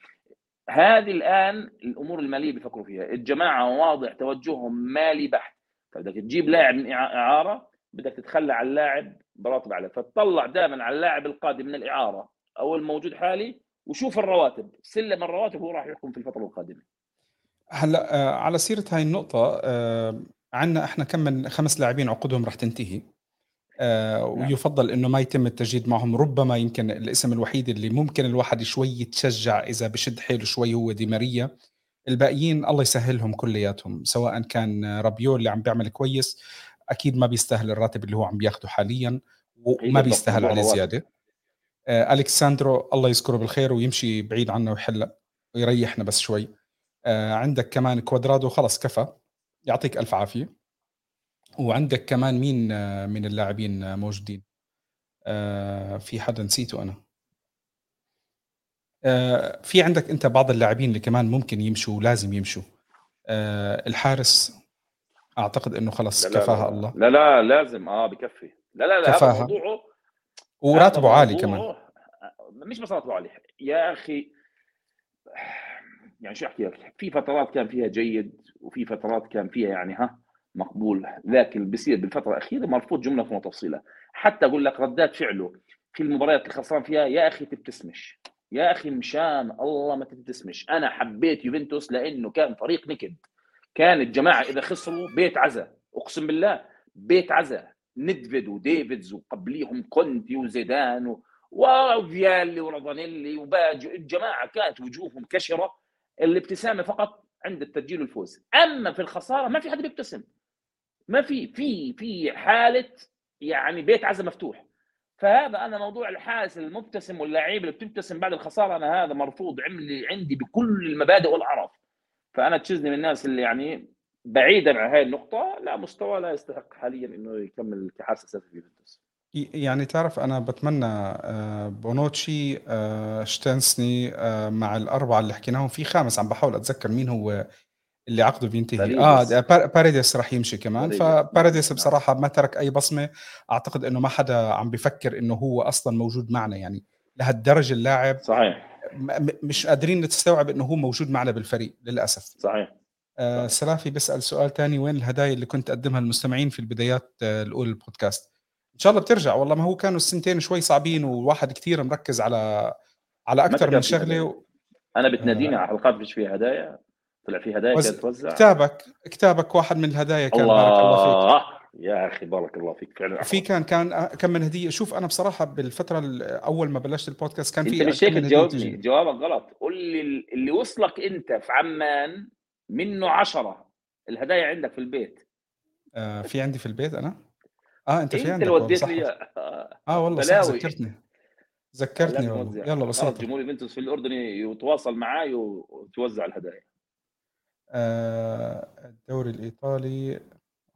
هذه الآن الأمور المالية بيفكروا فيها. الجماعة واضح توجههم مالي بحت. فبدك تجيب لاعب من إعارة بدك تتخلى عن اللاعب براتب أعلى. فتطلع دائما على اللاعب القادم من الإعارة. أو الموجود حالي وشوف الرواتب. سلم الرواتب هو راح يحكم في الفترة القادمة. هلا آه، على سيرة هاي النقطة آه، عنا إحنا كم من خمس لاعبين عقودهم رح تنتهي. آه، نعم. ويفضل إنه ما يتم التجديد معهم ربما يمكن الاسم الوحيد اللي ممكن الواحد شوي يتشجع إذا بشد حيله شوي هو دي ماريا. الباقيين الله يسهلهم كلياتهم سواء كان رابيول اللي عم بيعمل كويس أكيد ما بيستاهل الراتب اللي هو عم بياخده حاليا وما بيستاهل عليه زيادة. الكساندرو الله يذكره بالخير ويمشي بعيد عنا ويحل ويريحنا بس شوي. آه، عندك كمان كوادرادو خلص كفى. يعطيك ألف عافية. وعندك كمان مين آه، من اللاعبين آه، موجودين؟ آه، في حدا نسيته أنا. آه، في عندك أنت بعض اللاعبين اللي كمان ممكن يمشوا ولازم يمشوا. آه، الحارس أعتقد إنه خلص لا كفاها لا. الله. لا لا لازم. آه بكفي. لا لا لا هذا كفاها. موضوعه هذا وراتبه عالي كمان. مش بس راتبه عالي يا أخي يعني شو أحكي لك؟ في فترات كان فيها جيد وفي فترات كان فيها يعني ها مقبول لكن بصير بالفترة الأخيرة مرفوض جملة فما تفصيلها حتى أقول لك ردات فعله في المباريات اللي خسران فيها يا أخي تبتسمش يا أخي مشان الله ما تبتسمش أنا حبيت يوفنتوس لأنه كان فريق نكد. كان الجماعه إذا خسروا بيت عزا أقسم بالله بيت عزا. ندفيد وديفيدز وقبليهم كونتي وزيدان و... وفيالي ورضانيلي وباجي. الجماعة كانت وجوههم كشرة. الابتسامة فقط عند التسجيل والفوز أما في الخسارة ما في حد بيبتسم. ما في في في حالة يعني بيت عزا مفتوح. فهذا أنا موضوع الحارس المبتسم واللعيب اللي بتبتسم بعد الخسارة أنا هذا مرفوض عندي عندي بكل المبادئ والأعراف. فأنا تشيزني من الناس اللي يعني بعيدا عن هذه النقطة لا مستوى لا يستحق حاليا إنه يكمل كحارس أساسي في يوفنتوس. يعني تعرف أنا بتمنى آه، بونوتشي آه، تشيزني آه، مع الأربعة اللي حكيناهم في خامس عم بحاول أتذكر مين هو اللي عقده بينتهي. آه باريديس راح يمشي كمان. فباريديس نعم. بصراحة ما ترك أي بصمة. أعتقد إنه ما حدا عم بفكر إنه هو أصلا موجود معنا يعني لهالدرجة اللاعب صحيح. مش قادرين نستوعب إنه هو موجود معنا بالفريق للأسف. صحيح. آه سلافي بيسال سؤال ثاني وين الهدايا اللي كنت اقدمها للمستمعين في البدايات آه الاولى البودكاست؟ إن شاء الله بترجع. والله ما هو كانوا السنتين شوي صعبين والواحد كثير مركز على على أكثر من شغلة و... أنا بتناديني آه. على حلقات فيش فيها هدايا. طلع في هدايا كانت توزع. كتابك كتابك واحد من الهدايا كان الله بارك الله فيك. يا أخي بارك الله فيك فعلا في كان كان كم من هدية. شوف أنا بصراحة بالفترة أول ما بلشت البودكاست كان في أنت مش هيك تجاوبني جوابك غلط. قول لي اللي وصلك أنت في عمان منه عشرة. الهدايا عندك في البيت. آه في عندي في البيت أنا؟ آه أنت في عندك انت اللي وديت لي. آه والله صح ذكرتني. ذكرتني والله. يلا بسيطه جمهور يوفنتوس في الأردن يتواصل معي وتوزع الهدايا. آه الدوري الإيطالي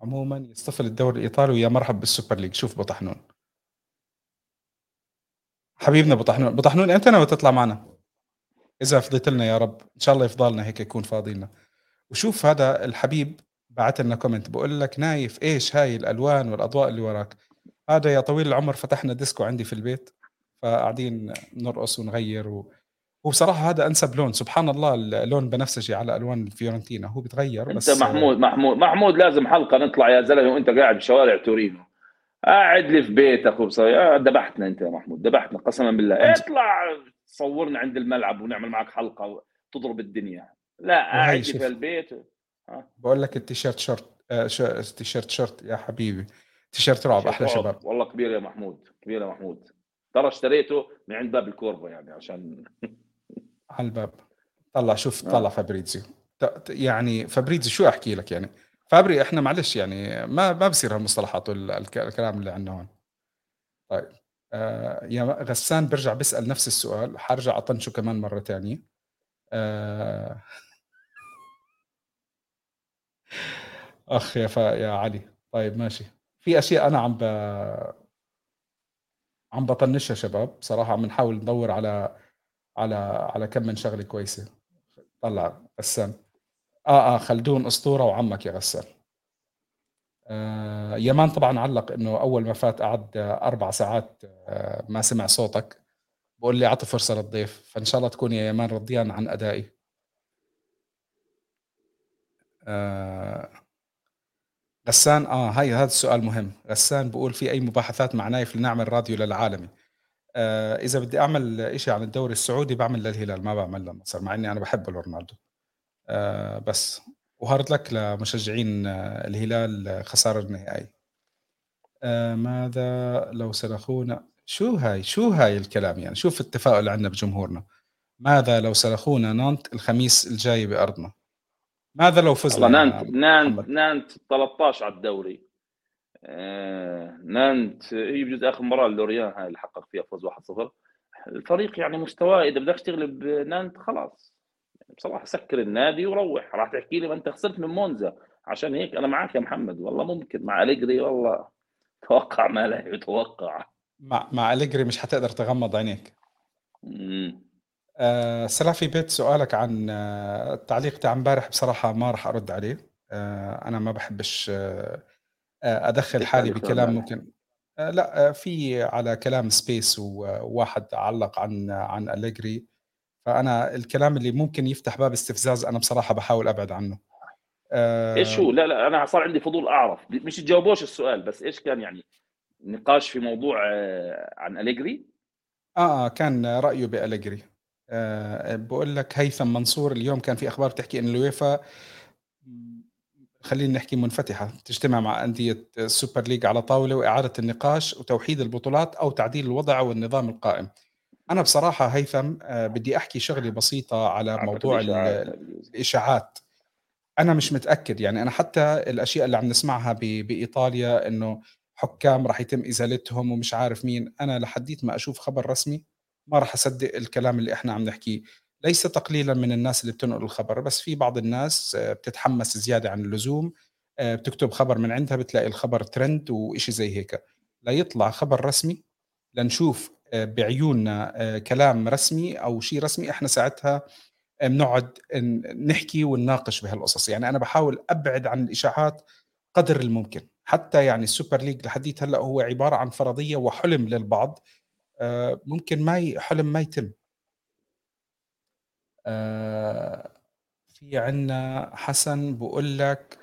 عموما يصطفل الدوري الإيطالي ويا مرحب بالسوبر ليج. شوف بطحنون حبيبنا بطحنون بطحنون إمتى ناوي تطلع معنا؟ إذا فضيت لنا يا رب. إن شاء الله يفضلنا هيك يكون فاضي لنا وشوف هذا الحبيب بعث لنا comment بقول لك نايف إيش هاي الألوان والأضواء اللي وراك؟ هذا يا طويل العمر فتحنا ديسكو عندي في البيت فقاعدين نرقص ونغير و... وبصراحة هذا أنسب لون. سبحان الله اللون بنفسجي على ألوان فيورنتينا هو بيتغير أنت بس محمود محمود محمود لازم حلقة نطلع يا زلمة وأنت قاعد بشوارع تورينو. قاعد لي في بيتك وبصير ذبحتنا أنت يا محمود ذبحتنا قسما بالله. اطلع صورنا عند الملعب ونعمل معك حلقة تضرب الدنيا. لا قاعد في البيت. بقول لك التيشيرت شورت آه التيشيرت شورت يا حبيبي. تيشيرت رعب أحلى شباب. والله كبير يا محمود كبير يا محمود. ترى اشتريته من عند باب الكوربة يعني عشان (laughs) على الباب. طلع شوف طلع فابريزيو يعني فابريزيو شو أحكي لك يعني؟ فابري إحنا معلش يعني ما ما بصير هالمصطلحات والكلام اللي عندنا هون. طيب آه يا غسان برجع بسأل نفس السؤال حرجع أطنشه كمان مرة ثانية آه أخ يا فا يا علي. طيب ماشي. في أشياء أنا عم ب... عم بطنشها شباب. صراحة عم نحاول ندور على على على كم من شغلة كويسة. طلع غسان. آه آه خلدون أسطورة وعمك يا غسان. آه يمان طبعا علق إنه أول ما فات قعد أربع ساعات آه ما سمع صوتك. بقول لي أعطي فرصة للضيف. فإن شاء الله تكون يا يمان رضيان عن أدائي. آه غسان آه هاي هذا السؤال مهم. غسان بقول في أي مباحثات مع نايف لنعمل راديو للعالمي؟ آه إذا بدي أعمل شيء عن الدوري السعودي بعمل للهلال ما بعمل للنصر مع إني أنا بحب رونالدو آه بس. وهارد لك لمشجعين آه الهلال خسارة النهائي. آه ماذا لو سلخونا شو هاي؟ شو هاي الكلام يعني؟ شوف التفاؤل عندنا بجمهورنا؟ ماذا لو سلخونا نانت الخميس الجاي بأرضنا؟ ماذا لو فزنا نانت نانت نانت 13 على الدوري. آه نانت هي بجوز آخر مباراه لوريان هاي اللي حقق فيها فوز 1-0 الفريق يعني مستواه إذا بدك تغلب نانت خلاص. يعني بصراحة سكر النادي وروح. راح تحكي لي ما أنت خسرت من مونزا. عشان هيك أنا معك يا محمد. والله ممكن. مع أليجري والله توقع ما لا يتوقع. مع مع أليجري مش حتقدر تغمض عينيك. امم آه سلافي بيت سؤالك عن آه التعليق تاع امبارح بصراحة ما راح أرد عليه. آه أنا ما بحبش آه أدخل حالي بكلام ممكن. لا في على كلام سبيس وواحد علق عن عن أليجري. فأنا الكلام اللي ممكن يفتح باب استفزاز أنا بصراحة بحاول أبعد عنه. إيش هو؟ لا لا أنا صار عندي فضول أعرف. مش تجاوبوش السؤال بس إيش كان يعني نقاش في موضوع عن أليجري؟ آه كان رأيه بأليجري. آه بقول لك هيثم منصور اليوم كان في أخبار بتحكي إن الويفا خلينا نحكي منفتحة تجتمع مع أندية ال Super League على طاولة وإعادة النقاش وتوحيد البطولات أو تعديل الوضع والنظام القائم. أنا بصراحة هيثم آه، بدي أحكي شغلة بسيطة على موضوع الإشاعات. أنا مش متأكد يعني أنا حتى الأشياء اللي عم نسمعها بإيطاليا إنه حكام راح يتم إزالتهم ومش عارف مين أنا لحديت ما أشوف خبر رسمي ما راح أصدق الكلام اللي إحنا عم نحكيه. ليس تقليلا من الناس اللي بتنقل الخبر بس في بعض الناس آه، بتتحمس زيادة عن اللزوم آه، بتكتب خبر من عندها بتلاقي الخبر ترند وإشي زي هيك. لا يطلع خبر رسمي لنشوف آه، بعيوننا كلام رسمي أو شيء رسمي إحنا ساعتها بنقعد نحكي ونناقش بهالقصص. يعني أنا بحاول أبعد عن الإشاعات قدر الممكن. حتى يعني ال Super League لحديت هلأ هو عبارة عن فرضية وحلم للبعض. ممكن ما حلم ما يتم. آه، في عندنا حسن بقول لك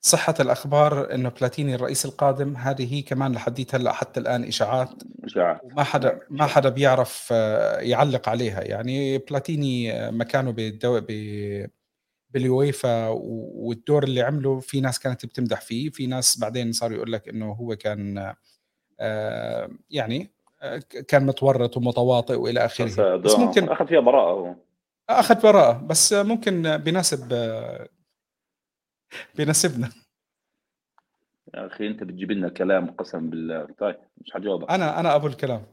صحة الأخبار إنه بلاتيني الرئيس القادم هذه هي كمان لحديت هلأ حتى الآن إشاعات إشاعات. وما حدا ما حدا بيعرف آه، يعلق عليها. يعني بلاتيني آه، مكانه بالدو ب باليويفا والدور اللي عمله في ناس كانت بتمدح فيه. في ناس بعدين صار يقول لك إنه هو كان يعني كان متورط ومتواطئ وإلى آخره. بس ممكن أخذ فيها براءة هو. أخذ براءة بس ممكن بيناسب بيناسبنا يا أخي أنت بتجيب لنا كلام قسم بالله. طيب مش حجاوبك أنا أنا أبو الكلام.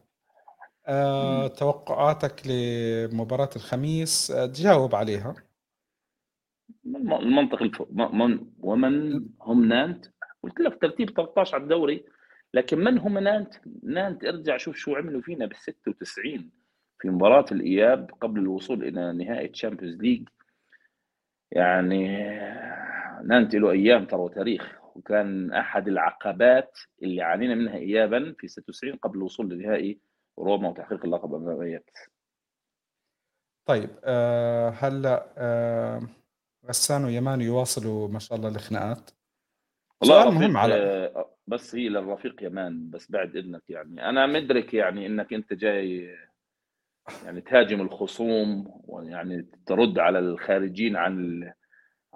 أه توقعاتك لمباراة الخميس أه تجاوب عليها. المنطق الف... من ومن هم نانت؟ قلت لك ترتيب 13 على الدوري. لكن من هم نانت؟ نانت ارجع شوف شو عملوا فينا بال 96 في مباراة الإياب قبل الوصول إلى نهائي Champions League يعني نانت له أيام ترى تاريخ وكان أحد العقبات اللي عانينا منها إيابا في 96 قبل الوصول لنهائي روما وتحقيق اللقب أمام طيب آه هلا آه غسان ويمان يواصلوا ما شاء الله الخناقات. والله مهم على آه بس هي للرفيق يمان بس بعد إذنك يعني. أنا مدرك يعني إنك أنت جاي يعني تهاجم الخصوم ويعني ترد على الخارجين عن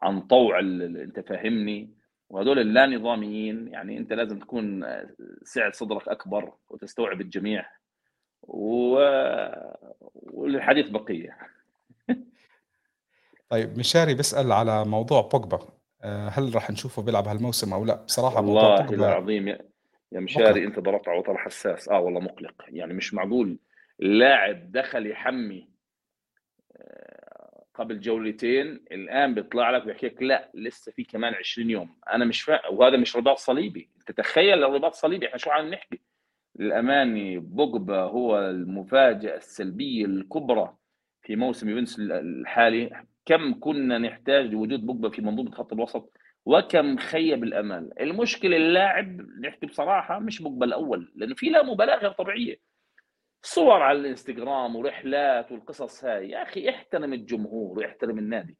عن طوع أنت فاهمني؟ وهذول اللا نظاميين يعني أنت لازم تكون سعه صدرك أكبر وتستوعب الجميع. و... والحديث بقية. طيب مشاري بيسأل على موضوع بوجبا. آه، هل راح نشوفه بيلعب هالموسم أو لا؟ بصراحة والله العظيم يا مشاري أنت ضربت على وتر حساس. آه والله مقلق. يعني مش معقول. اللاعب دخل يحمي آه، قبل جولتين الآن بيطلع لك بيحكي لك لا لسه في كمان 20 يوم. أنا مش فاهم وهذا مش رباط صليبي. تتخيل الرباط صليبي. إحنا شو عم نحكي؟ الاماني بوجبا هو المفاجأة السلبية الكبرى في موسم يوفنتوس الحالي. كم كنا نحتاج لوجود بوجبا في منظومة خط الوسط وكم خيب الأمل. المشكلة اللاعب نحكي بصراحة مش بوجبا الأول لأنه في لا مبالغه غير طبيعية. صور على الإنستغرام ورحلات والقصص هاي. يا أخي احترم الجمهور واحترم النادي.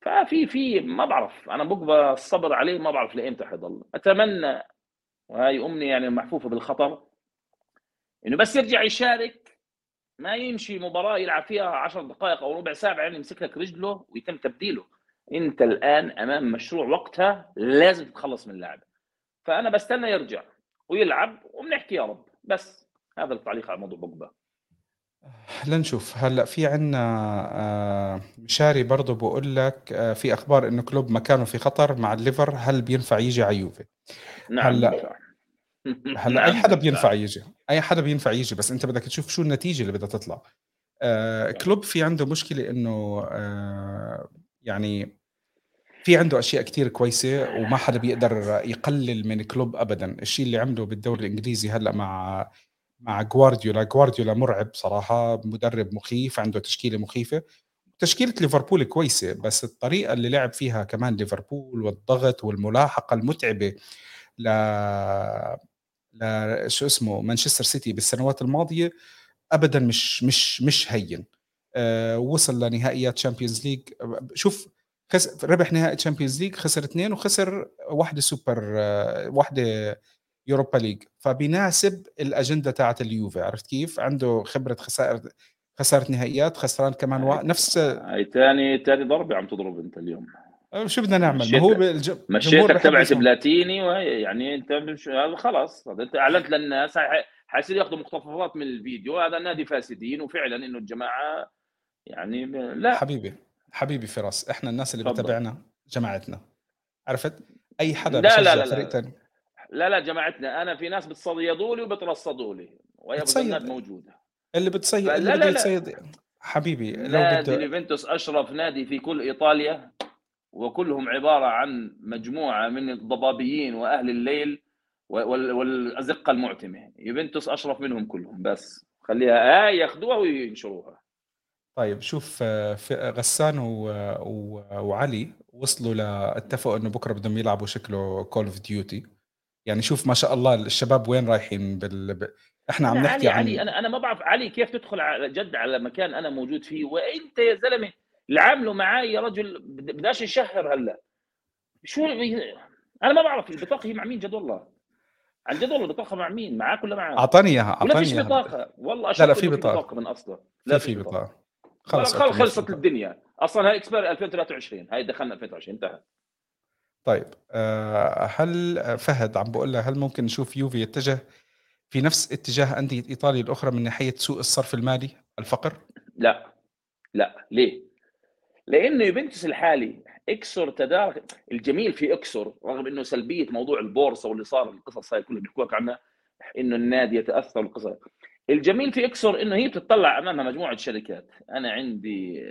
ففي في ما بعرف. أنا بقبى الصبر عليه ما بعرف لأيمتى حيضل. أتمنى وهي أمنية يعني محفوفة بالخطر إنه بس يرجع يشارك ما يمشي مباراة يلعب فيها 10 دقائق أو ربع ساعة بعدين يمسك لك رجله ويتم تبديله. أنت الآن أمام مشروع وقتها لازم تتخلص من اللاعب. فأنا بستنى يرجع ويلعب وبنحكي يا رب. بس هذا التعليق على موضوع بوجبا. لنشوف. هلأ في عنا آه، مشاري برضه بقول لك آه، في أخبار إنه كلوب مكانه في خطر مع الليفر هل بينفع يجي على يوفي؟ نعم هلأ (laughs) هلا نعم اي حدا بينفع يجي أي حدا بينفع يجي بس أنت بدك تشوف شو النتيجة اللي بدها تطلع. آه كلوب في عنده مشكلة إنه آه يعني في عنده أشياء كتير كويسة وما حدا بيقدر يقلل من كلوب ابدا. الشيء اللي عمله بالدوري الإنجليزي هلأ مع مع جوارديولا جوارديولا مرعب صراحة مدرب مخيف عنده تشكيلة مخيفة. تشكيلة ليفربول كويسة بس الطريقة اللي لعب فيها كمان ليفربول والضغط والملاحقة المتعبة ل ل شو اسمه مانشستر سيتي بالسنوات الماضية ابدا مش مش مش هين. أه وصل لنهائيات Champions League شوف خس... ربح نهائي Champions League خسر اثنين وخسر واحدة سوبر أه واحدة Europa League فبيناسب الأجندة تاعت اليوفي عرفت كيف؟ عنده خبرة خسائر خسارة نهائيات خسران كمان و... نفس هاي ثاني ثاني ضربة عم تضرب أنت اليوم. شو بدنا نعمل؟ ما هو. مشيتك تبعت بلاتيني يعني أنت هذا خلاص. أنت أعلنت للناس حيصير ياخذوا مقتطفات من الفيديو. هذا نادي فاسدين وفعلا إنه الجماعة يعني لا. حبيبي حبيبي فراس إحنا الناس اللي بتابعنا جماعتنا. عرفت؟ أي حدا لا لا لا فريق ثاني لا لا جماعتنا. أنا في ناس بتصيدوا لي وبترصدوا لي وهي بتصيد. موجودة. اللي بتصيد اللي بده يتصيد حبيبي لو نادي يوفنتوس أشرف نادي في كل إيطاليا. وكلهم عبارة عن مجموعة من الضبابيين وأهل الليل والأزقة المعتمة. يوفنتوس أشرف منهم كلهم بس خليها آه ياخذوها وينشروها. طيب شوف آه، غسان و... و... وعلي وصلوا لاتفقوا إنه بكرة بدهم يلعبوا شكله Call of Duty يعني شوف ما شاء الله الشباب وين رايحين بال... ب... إحنا عم نحكي علي عن علي أنا أنا ما بعرف علي كيف تدخل على جد على مكان أنا موجود فيه؟ وإنت يا زلمة اللي عامله معي يا رجل بدناش نشهر هلا. شو أنا ما بعرف البطاقة هي مع مين جد والله عن جد والله البطاقة مع مين؟ معاك ولا معاه اعطاني اياها اعطاني ولا فيش بطاقة. والله لا لا في بطاقة. بطاقة من أصلا لا في بطاقة. خلص خلصت, خلصت الدنيا. أصلا هاي إكسبير 2023 هاي دخلنا 2020 انتهى. طيب آه، هل فهد عم بقول لها هل ممكن نشوف يوفي يتجه في نفس اتجاه أندية إيطاليا الأخرى من ناحية سوء الصرف المالي الفقر؟ لا لا ليه؟ لأنه يوفنتوس الحالي إكسور تدارك الجميل في إكسور رغم إنه سلبية موضوع البورصة واللي صار القصص هاي كلها بيحكوا لك عنها إنه النادي يتأثر القصص الجميل في إكسور إنه هي بتطلع أمامها مجموعة شركات. أنا عندي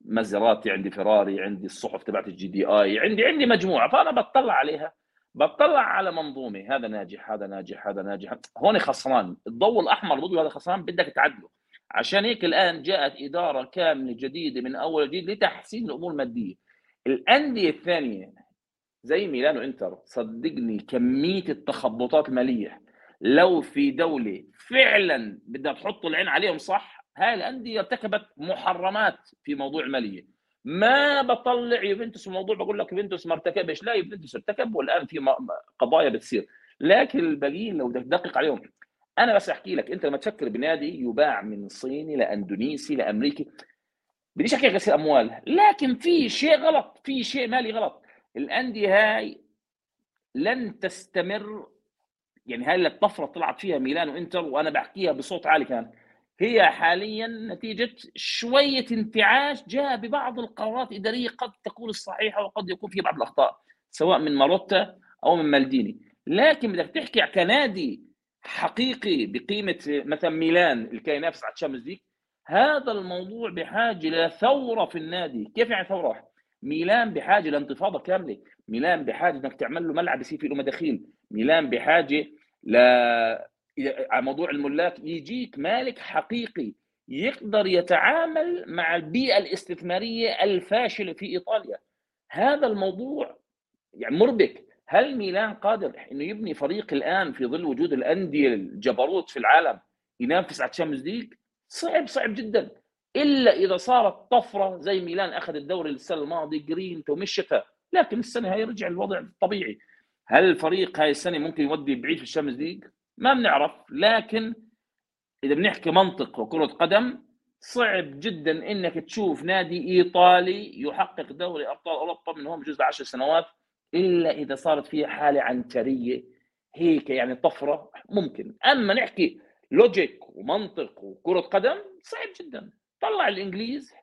مازيراتي عندي فيراري عندي الصحف تبعت ال GEDI عندي عندي مجموعة فأنا بطلع عليها. بطلع على منظومة هذا ناجح هذا ناجح هذا ناجح. هون خسران الضوء الأحمر بده هذا خسران بدك تعدله. عشان هيك الآن جاءت إدارة كاملة جديدة من أول جديد لتحسين الأمور المادية. الأندية الثانية زي ميلان وانتر صدقني كمية التخبطات المالية. لو في دولة فعلا بدها تحط العين عليهم صح هاي الأندية ارتكبت محرمات في موضوع المالية. ما بطلع يوفنتوس الموضوع بقول لك يوفنتوس ما ارتكبش لا يوفنتوس ارتكب والآن في قضايا بتصير. لكن الباقيين لو بدك تدقق عليهم أنا بس أحكي لك أنت لما تفكر بنادي يباع من صيني لأندونيسي لأمريكي بديش أحكي غسيل اموال لكن في شيء غلط في شيء مالي غلط. الأندية هاي لن تستمر يعني هاي الطفرة طلعت فيها ميلان وانتر وأنا بحكيها بصوت عالي كان هي حاليا نتيجة شوية انتعاش جاء ببعض القرارات الاداريه قد تكون الصحيحة وقد يكون فيها بعض الأخطاء سواء من ماروتا أو من مالديني. لكن بدك تحكي كنادي حقيقي بقيمة مثلا ميلان اللي كان ينافس على ال Champions League هذا الموضوع بحاجة إلى ثورة في النادي، كيف يعني ثورة؟ ميلان بحاجة لانتفاضه كاملة، ميلان بحاجة إنك تعمل له ملعب يصير فيه له مداخيل، ميلان بحاجة ل على موضوع الملاك يجيك مالك حقيقي يقدر يتعامل مع البيئة الاستثمارية الفاشلة في إيطاليا. هذا الموضوع يعني مربك، هل ميلان قادر إنه يبني فريق الآن في ظل وجود الأندية الجبروت في العالم ينافس على ال Champions League؟ صعب صعب جدا إلا إذا صارت طفرة زي ميلان اخذ الدوري السنة الماضية جرينت ومشتها لكن السنة هاي رجع الوضع الطبيعي هل الفريق هاي السنة ممكن يودي بعيد في ال Champions League؟ ما بنعرف لكن إذا بنحكي منطق وكرة قدم صعب جدا إنك تشوف نادي إيطالي يحقق دوري أبطال أوروبا من هون بجوز 10 سنوات إلا إذا صارت فيها حالة عنترية هيك يعني طفرة ممكن. أما نحكي logic ومنطق وكرة قدم صعب جدا. طلع الإنجليز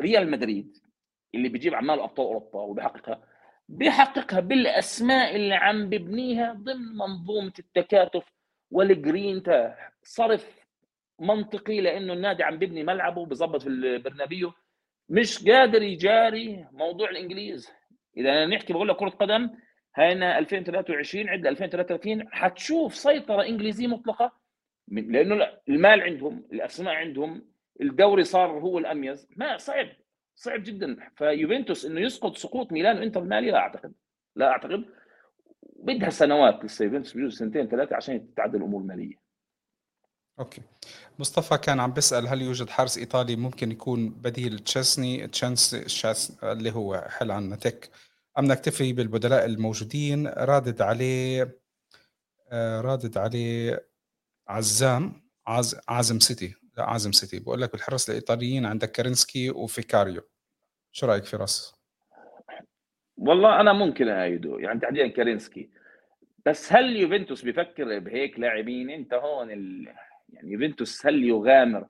ريال مدريد اللي بيجيب أعمال أبطال أوروبا وبيحققها. بيحققها بالأسماء اللي عم ببنيها ضمن منظومة التكاتف والجرين صرف منطقي لأنه النادي عم ببني ملعبه بظبط في البرنابيو. مش قادر يجاري موضوع الإنجليز. إذا نحكي بقول لك كرة قدم هينا 2023 عد 2033 حتشوف سيطرة إنجليزية مطلقة. لأنه المال عندهم الأسماء عندهم الدوري صار هو الأميز. ما صعب صعب جدا. فيوفنتوس إنه يسقط سقوط ميلان وإنتر المالي لا أعتقد لا أعتقد. بدها سنوات لسه يوفنتوس بجوز سنتين ثلاثة عشان تتعدل الأمور المالية. okay. مصطفى كان عم بيسأل هل يوجد حارس إيطالي ممكن يكون بديل تشيسني تشانس اللي هو حل عنا تك أم نكتفي بالبدلاء الموجودين رادد عليه آه، رادد عليه عزام عز... عازم سيتي. لا عازم سيتي. بقول لك بالحرس الإيطاليين عندك كارنيسيكي وفيكاريو. شو رأيك فراس؟ والله أنا ممكن ايده يعني تحديدا كارنيسيكي. بس هل يوفنتوس بيفكر بهيك لاعبين؟ أنت هون ال... يعني يوفنتوس هل يغامر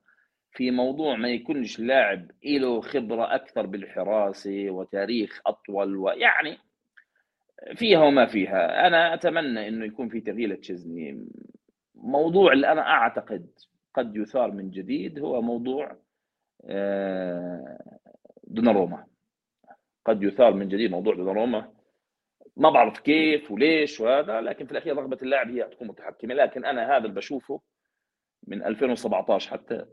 في موضوع ما يكونش لاعب له خبرة أكثر بالحراسة وتاريخ أطول ويعني فيها وما فيها. أنا أتمنى إنه يكون في تغيير لتشيزني موضوع اللي أنا أعتقد قد يثار من جديد هو موضوع آه، دوناروما. قد يثار من جديد موضوع دوناروما. ما بعرف كيف وليش وهذا لكن في الأخير رغبة اللاعب هي تكون متحكمة. لكن أنا هذا اللي بشوفه. من 2017 حتى.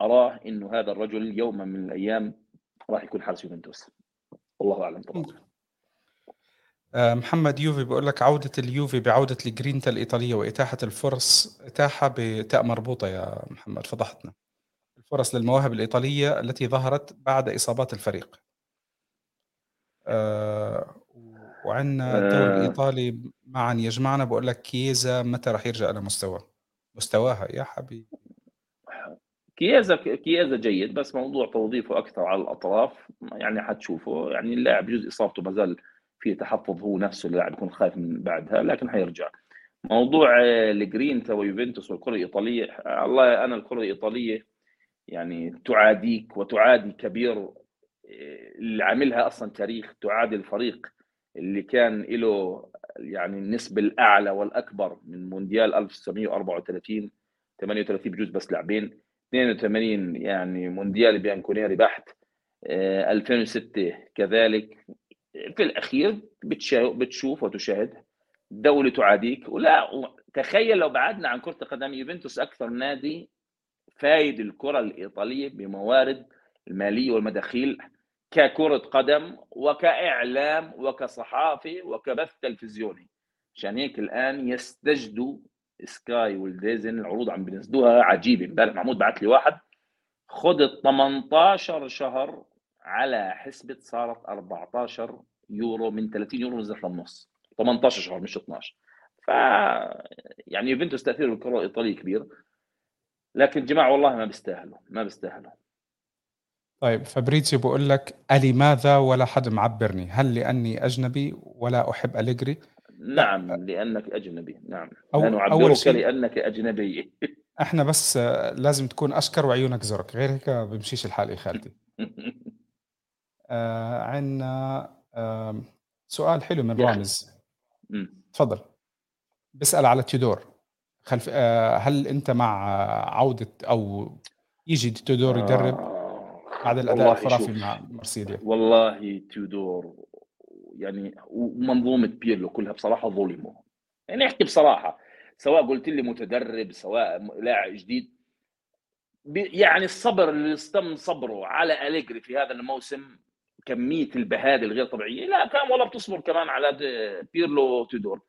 أراه انه هذا الرجل يوما من الأيام راح يكون حارس يوفنتوس. والله أعلم طبعا. آه، محمد يوفي بيقول لك عودة اليوفي بعودة الجرينتا الإيطالية وإتاحة الفرص إتاحة بتاء مربوطة يا محمد فضحتنا. الفرص للمواهب الإيطالية التي ظهرت بعد إصابات الفريق. آه وعندنا الدوري آه. الإيطالي معا يجمعنا بقول لك كيزا متى راح يرجع إلى مستوى مستواها يا حبيبي. كيازا كيازا جيد بس موضوع توظيفه أكثر على الأطراف يعني حتشوفه. يعني اللاعب جزء إصابته ما زال في تحفظ هو نفسه اللاعب يكون خايف من بعدها لكن حيرجع. موضوع الجرينتا ويوفنتوس والكرة الإيطالية الله أنا الكرة الإيطالية يعني تعاديك وتعادي كبير اللي عاملها أصلا تاريخ تعادي الفريق اللي كان له يعني النسبة الأعلى والأكبر من مونديال 1934 38 بجوز بس لاعبين 82 يعني مونديال بيانكونيري بحت 2006 آه، كذلك. في الأخير بتشوف وتشاهد دولة تعاديك. ولا تخيل لو بعدنا عن كرة القدم يوفنتوس أكثر نادي فايد الكرة الإيطالية بموارد المالية والمداخيل. ككرة قدم وكإعلام وكصحافه وكبث تلفزيوني. عشان هيك الآن يستجدوا سكاي و DAZN العروض عم بينزلوها. عجيبه امبارح محمود بعث لي واحد. خذ ال 18 شهر على حسبة صارت 14 يورو من 30 يورو نزلت للنص 18 شهر مش 12 ف يعني يوفنتوس تاثير بالكرة الإيطالية كبير. لكن جماعة والله ما بيستاهلوا. ما بيستاهلوا. طيب فابريتسيو بيقول لك ألماذا ولا حد معبرني؟ هل لأني أجنبي ولا أحب أليجري؟ نعم لأنك أجنبي نعم. أو لا نعبرك لأنك أجنبي. (laughs) إحنا بس لازم تكون أشكر وعيونك زرق غير هيك بمشيش الحال يا خالتي. (laughs) آه عندنا آه سؤال حلو من رامز. تفضل. بيسأل على تيودور. خلف آه هل أنت مع عودة أو يجي تيودور يدرب؟ آه. بعد الأداء الخرافي مع مرسيليا والله تيودور يعني ومنظومه بيرلو كلها بصراحة ظلموا يعني احكي بصراحة سواء قلت لي متدرب سواء لاعب جديد يعني الصبر اللي استم صبره على أليجري في هذا الموسم كمية البهادل الغير طبيعية لا كان والله بتصبر كمان على بيرلو تودور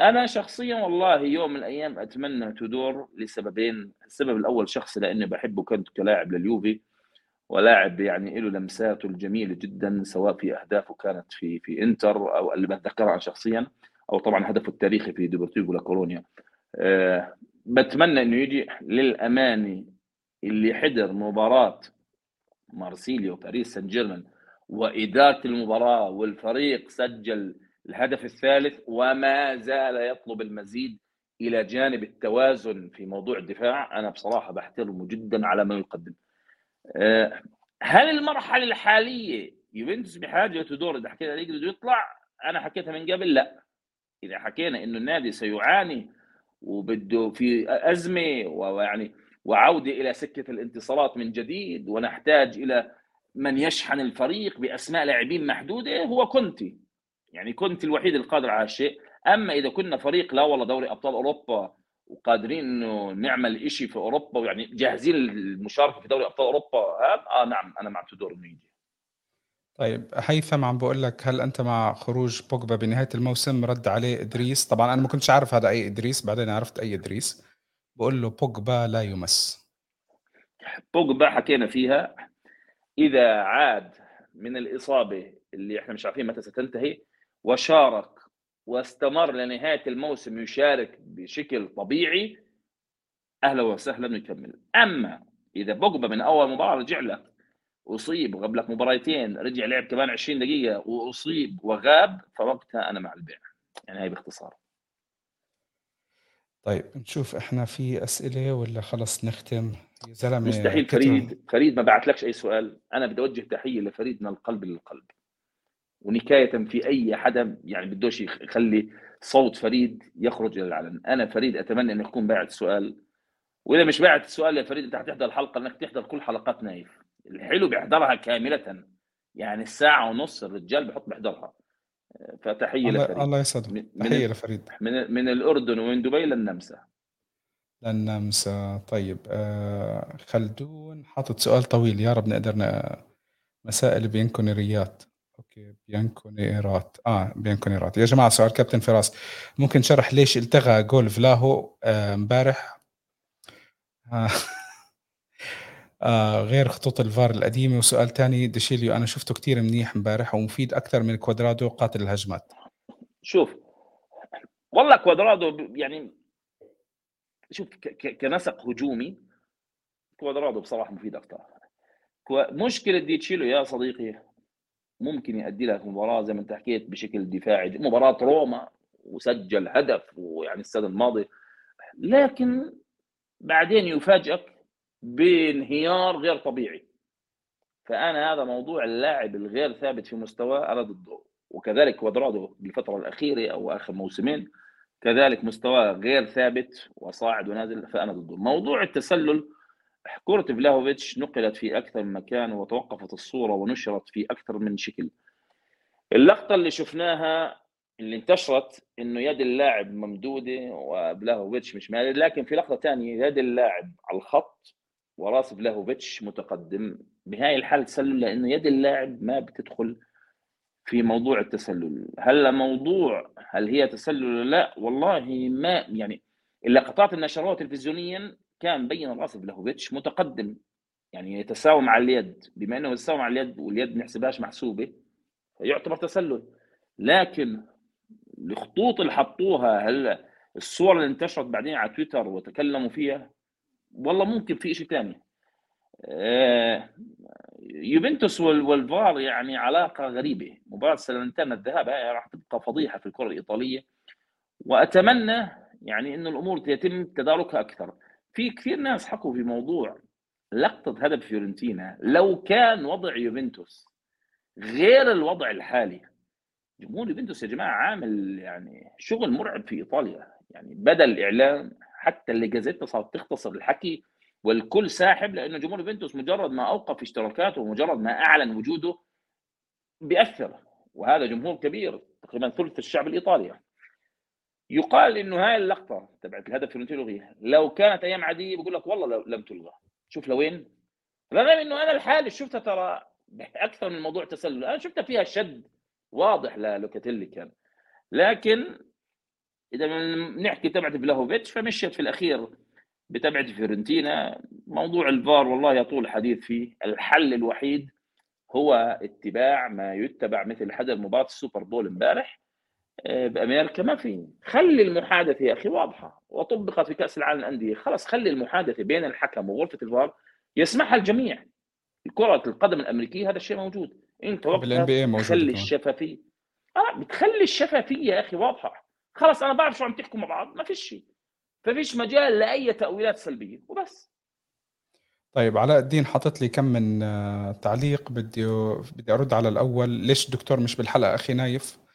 أنا شخصيا والله يوم من الأيام أتمنى تودور لسببين السبب الأول شخصي لأني بحبه كنت كلاعب لليوفي. ولاعب يعني له لمساته الجميلة جدا سواء في أهدافه كانت في في إنتر أو اللي بتذكرها شخصيا أو طبعا هدفه التاريخي في ديبورتيفو لا أه بتمنى إنه يجي للامانه اللي حضر مباراة مارسيليا باريس سان جيرمان وإدارة المباراة والفريق سجل الهدف الثالث وما زال يطلب المزيد إلى جانب التوازن في موضوع الدفاع. أنا بصراحة بحترمه جدا على ما يقدم. هل المرحلة الحالية يوفنتوس بحاجة تدور حكينا يقدر يطلع؟ أنا حكيتها من قبل لا. إذا حكينا إنه النادي سيعاني وبده في أزمة ويعني وعودة إلى سكة الانتصارات من جديد ونحتاج إلى من يشحن الفريق بأسماء لاعبين محدودة هو كونتي. يعني كونتي الوحيد القادر على هالشيء أما إذا كنا فريق لا والله دوري أبطال أوروبا وقادرين إنه نعمل شيء في أوروبا ويعني جاهزين للمشاركة في دوري أبطال أوروبا آه نعم أنا مع تودور انه يجي طيب هيثم عم بقول لك هل أنت مع خروج بوجبا بنهاية الموسم؟ رد عليه إدريس. طبعا أنا ما كنتش عارف هذا أي إدريس بعدين عرفت أي إدريس. بقول له بوجبا لا يمس. بوجبا حكينا فيها إذا عاد من الإصابة اللي إحنا مش عارفين متى ستنتهي وشارك واستمر لنهاية الموسم يشارك بشكل طبيعي أهلا وسهلا نكمل أما إذا بوجبا من أول مباراة رجع لك أصيب وغاب لك مباراتين رجع لعب كمان 20 دقيقة وأصيب وغاب فوقتها أنا مع البيع. يعني هاي باختصار. طيب نشوف إحنا في أسئلة ولا خلص نختم؟ يا زلمة مستحيل فريد فريد ما بعتلكش أي سؤال. أنا بدي أوجه تحية لفريد من القلب للقلب. ونكاية في أي حدا يعني بدوش يخ- يخلي صوت فريد يخرج إلى العلن أنا فريد أتمنى انه يكون باعت السؤال وإذا مش باعت السؤال يا فريد أنت حتحضر الحلقة انك تحضر كل حلقات نايف. الحلو بيحضرها كاملة. يعني الساعة ونص الرجال بحط بيحضرها. فتحية الله, لفريد. الله من, تحية لفريد. من من الأردن ومن دبي للنمسا للنمسا طيب آه خلدون حاطط سؤال طويل. يا رب نقدر مسائل بينكونيريات أوكي بينكونيرات آه بينكونيرات يا جماعة سؤال كابتن فراس. ممكن شرح ليش التغى جول فلاهو آه، امبارح؟ آه (laughs) آه غير خطوط الفار القديمة. وسؤال تاني ديشيليو أنا شفته كتير منيح امبارح ومفيد أكثر من كوادرادو قاتل الهجمات. شوف والله كوادرادو يعني شوف كنسق هجومي كوادرادو بصراحة مفيد أكثر. مشكلة ديشيليو يا صديقي ممكن يؤدي لك مباراة زي ما انت حكيت بشكل دفاعي. مباراة روما وسجل هدف ويعني السنة الماضية. لكن بعدين يفاجئك بانهيار غير طبيعي. فأنا هذا موضوع اللاعب الغير ثابت في مستواه أنا ضده وكذلك كوادرادو بالفترة الأخيرة أو آخر موسمين كذلك مستواه غير ثابت وصاعد ونازل فأنا ضده. موضوع التسلل كرة فلاهوفيتش نقلت في أكثر من مكان وتوقفت الصورة ونشرت في أكثر من شكل. اللقطة اللي شفناها اللي انتشرت إنه يد اللاعب ممدودة وبلاهوفيتش مش مالي لكن في لقطة ثانية يد اللاعب على الخط وراس بلاهوفيتش متقدم. بهاي الحالة تسلل لإنه يد اللاعب ما بتدخل في موضوع التسلل. هلا موضوع هل هي تسلل ولا لا؟ والله ما يعني اللقطات اللي نشروها تلفزيونيا كان مبين راس بلاهوفيتش متقدم يعني يتساوى مع اليد بما إنه يتساوى مع اليد واليد نحسبهاش محسوبة يعتبر تسلل. لكن الخطوط اللي حطوها هلا الصور اللي انتشرت بعدين على تويتر وتكلموا فيها؟ والله ممكن في شيء ثاني آه، يوفنتوس وال- والفار يعني علاقة غريبة. مباراة سلنتانا الذهاب راح تبقى فضيحة في الكرة الإيطالية وأتمنى يعني انه الأمور يتم تداركها أكثر. في كثير ناس حكوا في موضوع لقطة هدف فيورنتينا لو كان وضع يوفنتوس غير الوضع الحالي. جمهور يوفنتوس يا جماعة عامل يعني شغل مرعب في إيطاليا. يعني بدأ الاعلام حتى اللي جازيتا صارت تختصر الحكي والكل ساحب لأنه جمهور يوفنتوس مجرد ما أوقف اشتراكاته ومجرد ما أعلن وجوده بيأثر. وهذا جمهور كبير تقريبا ثلث الشعب الإيطالي. يقال إنه هاي اللقطة تبعت الهدف فيورنتينو لغيها لو كانت أيام عادية بقول لك والله لو لم تلغى. شوف لوين؟ رغم إنه أنا الحالي شفتها ترى أكثر من موضوع تسلل أنا شفتها فيها شد واضح للوكاتيلي كان. لكن إذا بنحكي تبعت فلاهوفيتش فمشيت في الأخير بتبعت فيورنتينا موضوع الفار والله يطول الحديث فيه. الحل الوحيد هو اتباع ما يتبع مثل حدث مباراة السوبر بول امبارح. بامريكا ما في خلي المحادثة يا أخي واضحة. وطبقت في كأس العالم للأندية. خلص خلي المحادثة بين الحكم وغرفة الفار يسمعها الجميع. كرة القدم الأمريكية هذا الشيء موجود. انت وقتها كمان. الشفافية. آه بتخلي الشفافية يا أخي واضحة. خلص أنا بعرف شو عم تحكوا مع بعض. ما فيش شيء. ففيش مجال لأي تأويلات سلبية. وبس. طيب علاء الدين حاطط لي كم من آه، تعليق. بدي بدي أرد على الأول. ليش الدكتور مش بالحلقة أخي نايف؟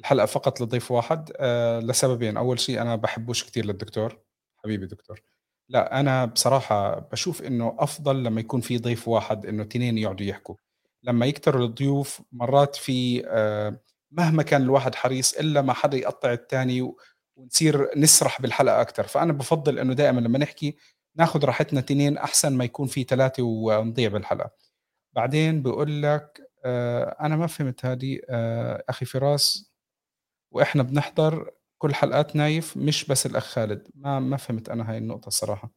الحلقة فقط لضيف واحد آه لسببين. أول شيء أنا بحبوش كثير للدكتور حبيبي دكتور. لا أنا بصراحة بشوف إنه أفضل لما يكون في ضيف واحد إنه تنين يقعدوا يحكوا. لما يكتروا الضيوف مرات في آه مهما كان الواحد حريص إلا ما حدا يقطع الثاني ونصير نسرح بالحلقة أكثر فأنا بفضل إنه دائما لما نحكي ناخذ راحتنا تنين أحسن ما يكون في ثلاثة ونضيع بالحلقة. بعدين بقول لك آه أنا ما فهمت هذه آه أخي فراس وإحنا بنحضر كل حلقات نايف مش بس الأخ خالد. ما ما فهمت أنا هاي النقطة الصراحة.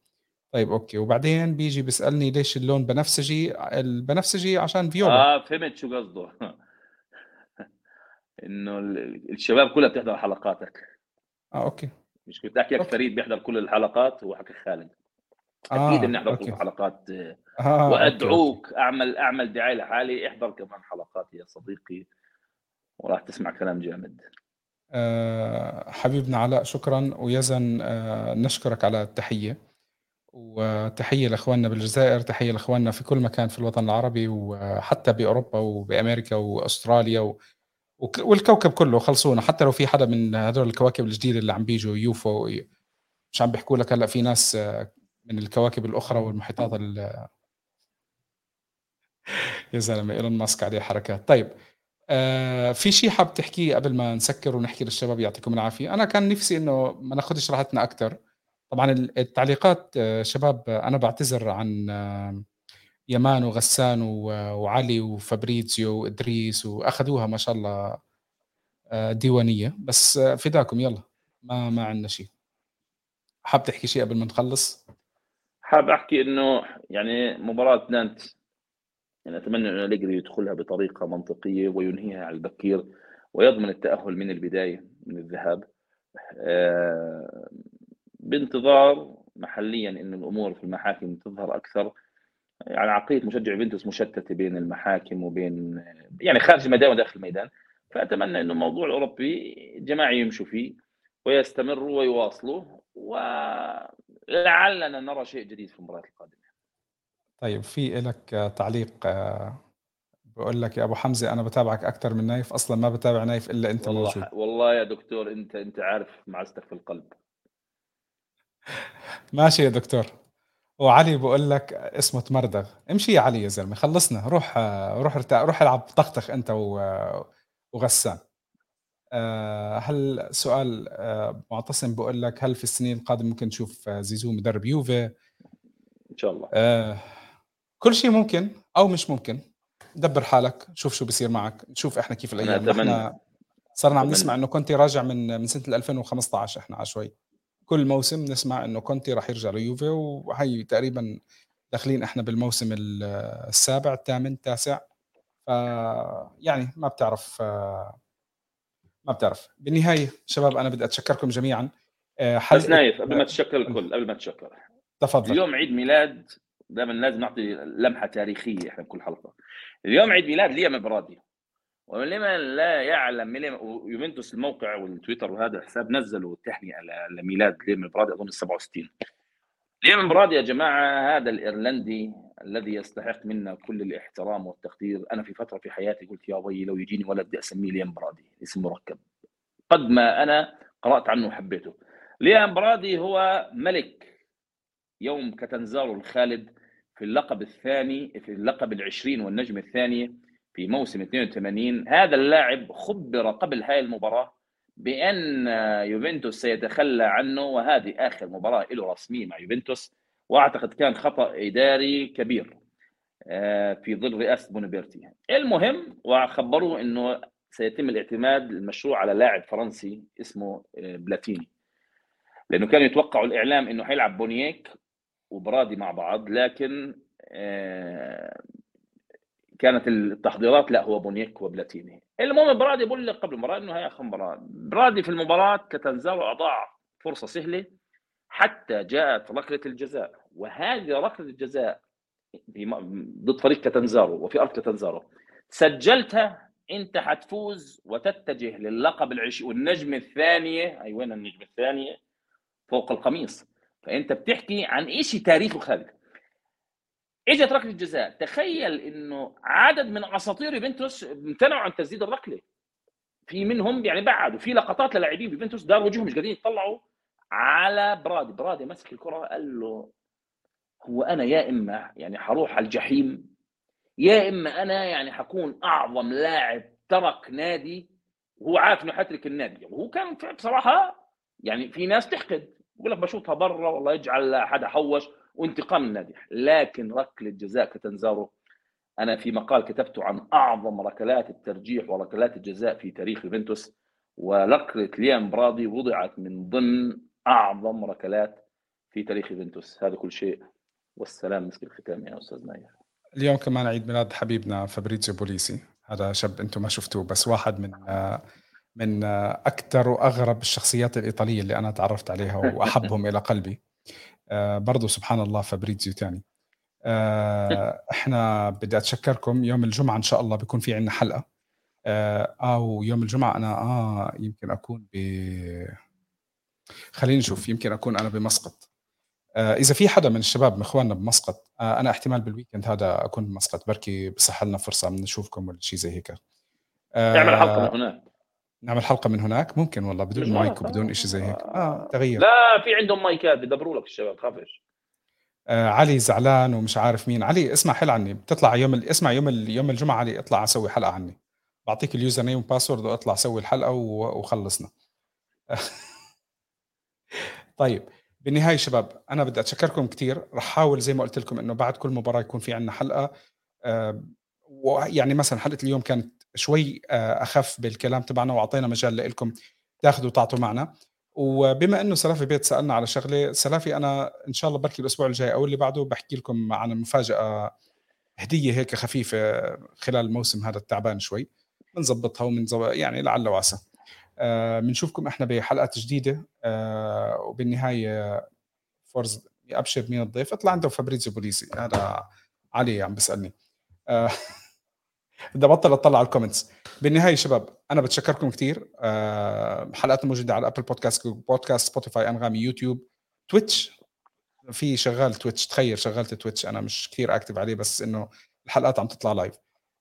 طيب okay. وبعدين بيجي بيسألني ليش اللون بنفسجي؟ البنفسجي عشان فيولا. آه فهمت شو قصده. (laughs) إنه ال- الشباب كلها بتحضر حلقاتك. آه okay. مش كنت أحكي لك. فريد بيحضر كل الحلقات وهو حكى خالد. آه أكيد بنحضر كل حلقات. آه وأدعوك okay. أعمل أعمل دعاية لحالي. احضر كمان حلقات يا صديقي. وراح تسمع كلام جامد. حبيبنا علاء شكرا. ويزن أه نشكرك على التحية. وتحية لإخواننا بالجزائر تحية لإخواننا في كل مكان في الوطن العربي وحتى بأوروبا وبأمريكا وأستراليا و... والكوكب كله خلصونا. حتى لو في حدا من هذول الكواكب الجديدة اللي عم بيجوا يوفو مش عم بيحكوا لك هلأ في ناس آه، من الكواكب الأخرى والمحيطات ال... (laughs) يا زلمة إيلون ماسك عليه حركات. طيب آه في شيء حاب تحكيه قبل ما نسكر ونحكي للشباب؟ يعطيكم العافية. أنا كان نفسي إنه ما ناخذش راحتنا أكثر طبعا التعليقات آه، شباب أنا بعتذر عن آه، يمان وغسان وعلي وفابريزيو وإدريس وأخذوها ما شاء الله آه، ديوانية. بس فداكم. يلا ما ما عندنا شيء حاب تحكي شيء قبل ما نخلص؟ حاب أحكي إنه يعني مباراة نانت. يعني أتمنى أن اليجري يدخلها بطريقة منطقية وينهيها على البكير ويضمن التأهل من البداية من الذهاب. بانتظار محليا إن الأمور في المحاكم تظهر أكثر. يعني عقليه مشجع يوفنتوس مشتتة بين المحاكم وبين يعني خارج الميدان وداخل الميدان. فأتمنى إنه الموضوع الأوروبي جماعي يمشوا فيه ويستمروا ويواصلوا ولعلنا نرى شيء جديد في المباراة القادمة. طيب في لك تعليق بقول لك يا أبو حمزة أنا بتابعك أكثر من نايف أصلا ما بتابع نايف إلا أنت والله موجود. والله يا دكتور أنت أنت عارف معزتك في القلب. (laughs) ماشي يا دكتور. وعلي بقول لك اسمه تمردغ. امشي يا علي يا زلمة خلصنا. روح روح ارتاح روح العب طخطخ أنت وغسان. آه، هل سؤال آه، معتصم بقول لك هل في السنين القادمة ممكن نشوف زيزو مدرب يوفي؟ إن شاء الله. آه، كل شيء ممكن أو مش ممكن. دبر حالك شوف شو بصير معك نشوف إحنا كيف الأيام. إحنا صرنا عم نسمع إنه كنت راجع من من سنة 2015 إحنا على شوي كل موسم نسمع إنه كونتي راح يرجع ليوفي وهي تقريبا داخلين إحنا بالموسم السابع الثامن التاسع. ف يعني ما بتعرف ما بتعرف. بالنهاية شباب أنا بدي أتشكركم جميعا. آه، حل... بس نايف قبل ما تشكر الكل قبل ما تشكر. تفضل. اليوم عيد ميلاد دائما لازم نعطي لمحة تاريخية إحنا بكل حلقة. اليوم عيد ميلاد ليام برادي. ولمن لا يعلم يوفنتوس الموقع والتويتر وهذا الحساب نزلوا تهنئه لميلاد ليم برادي أظن 67 ليم برادي يا جماعة هذا الإيرلندي الذي يستحق منا كل الإحترام والتقدير. أنا في فترة في حياتي قلت يا وي لو يجيني ولد بدي أسميه ليم برادي اسم مركب. قد ما أنا قرأت عنه وحبيته. ليام برادي هو ملك يوم كتنزارو الخالد في اللقب الثاني في اللقب العشرين والنجم الثاني في موسم 82 هذا اللاعب خبر قبل هاي المباراة بأن يوفنتوس سيتخلى عنه وهذه آخر مباراة له رسمية مع يوفنتوس وأعتقد كان خطأ إداري كبير آه، في ظل رئاسة بونيبرتي المهم وخبروه أنه سيتم الاعتماد المشروع على لاعب فرنسي اسمه آه، بلاتيني. لأنه كانوا يتوقعوا الإعلام أنه حيلعب بونييك وبرادي مع بعض لكن آه، كانت التحضيرات لا هو بونييك وبلاتيني المهم برادي بقول لك قبل المباراة إنه هي آخر مباراة. برادي في المباراة كتنزارو أضاع فرصة سهلة حتى جاءت ركلة الجزاء. وهذه ركلة الجزاء ضد فريق كتنزارو وفي أرض كتنزارو. سجلتها أنت حتفوز وتتجه للقب العش والنجم الثانية أي وين النجم الثانية؟ فوق القميص. فأنت بتحكي عن شيء تاريخي خالد إجت ركلة الجزاء تخيل إنه عدد من أساطير يوفنتوس امتنعوا عن تسديد الركلة. في منهم يعني بعدوا. في لقطات للاعبين يوفنتوس دار وجههم مش قادرين يطلعوا على برادي. برادي مسك الكرة قال له هو أنا يا إما يعني حروح على الجحيم يا إما أنا يعني حكون أعظم لاعب ترك نادي وهو عارف إنه حترك النادي. وهو كان بصراحة يعني في ناس تحقد. يقول لك بشوطها برا والله يجعل حدا حوش وانتقام الناجح لكن ركلة جزاء كتنزارو أنا في مقال كتبته عن أعظم ركلات الترجيح وركلات الجزاء في تاريخ يوفنتوس. وركلة ليام برادي وضعت من ضمن أعظم ركلات في تاريخ يوفنتوس. هذا كل شيء. والسلام مسك الختام يا أستاذ نايف. اليوم كمان عيد ميلاد حبيبنا فابريزيو بوليسي. هذا شاب أنتم ما شفتوه بس واحد من من أكثر وأغرب الشخصيات الإيطالية اللي أنا تعرفت عليها وأحبهم (laughs) إلى قلبي. آه برضه سبحان الله فابريزيو تاني. آه إحنا بدي أتشكركم. يوم الجمعة إن شاء الله بيكون في عندنا حلقة. آه أو يوم الجمعة أنا آه يمكن أكون ب خليني نشوف. يمكن أكون أنا بمسقط. إذا في حدا من الشباب من إخواننا بمسقط أنا احتمال بال weekend هذا أكون بمسقط. بركي بصح لنا فرصة نشوفكم ولا شيء زي هيك. نعمل حلقة من هناك. نعمل حلقة من هناك؟ ممكن والله بدون مايك وبدون شيء زي هيك. آه. تغير لا في عندهم مايكات بدبروا لك الشباب خافش. آه علي زعلان ومش عارف مين. علي اسمع حل عني. بتطلع يوم ال... اسمع يوم ال... يوم الجمعة علي اطلع أسوي حلقة عني. بعطيك ال username و password واطلع سوي الحلقة و... وخلصنا. (laughs) طيب بالنهاية شباب أنا بدي أتشكركم كثير رح أحاول زي ما قلت لكم إنه بعد كل مباراة يكون في عندنا حلقة. آه ويعني مثلا حلقة اليوم كانت شوي آه أخف بالكلام تبعنا وأعطينا مجال لكم تاخذوا وتعطوا معنا. وبما إنه سلافي بيت سألنا على شغلة سلافي أنا إن شاء الله بركي الأسبوع الجاي أو اللي بعده بحكي لكم عن المفاجاه هدية هيك خفيفة خلال الموسم هذا التعبان شوي. بنظبطها ومن يعني لعل وعسى. بنشوفكم آه إحنا بحلقات جديدة آه وبالنهاية فورز أبشر مين الضيف اطلع عنده فابريزيو بوليسي هذا علي عم بسالني آه (laughs) بدي ابطل اطلع على ال comments بالنهاية شباب أنا بتشكركم كثير آه حلقاتنا موجودة على Apple Podcast podcast Spotify أنغامي يوتيوب Twitch في شغال Twitch تخيل شغلت Twitch أنا مش كثير active عليه بس إنه الحلقات عم تطلع live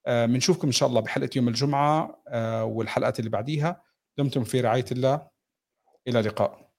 بنشوفكم إن شاء الله بحلقة يوم الجمعة والحلقات اللي بعديها. دمتم في رعاية الله. إلى اللقاء.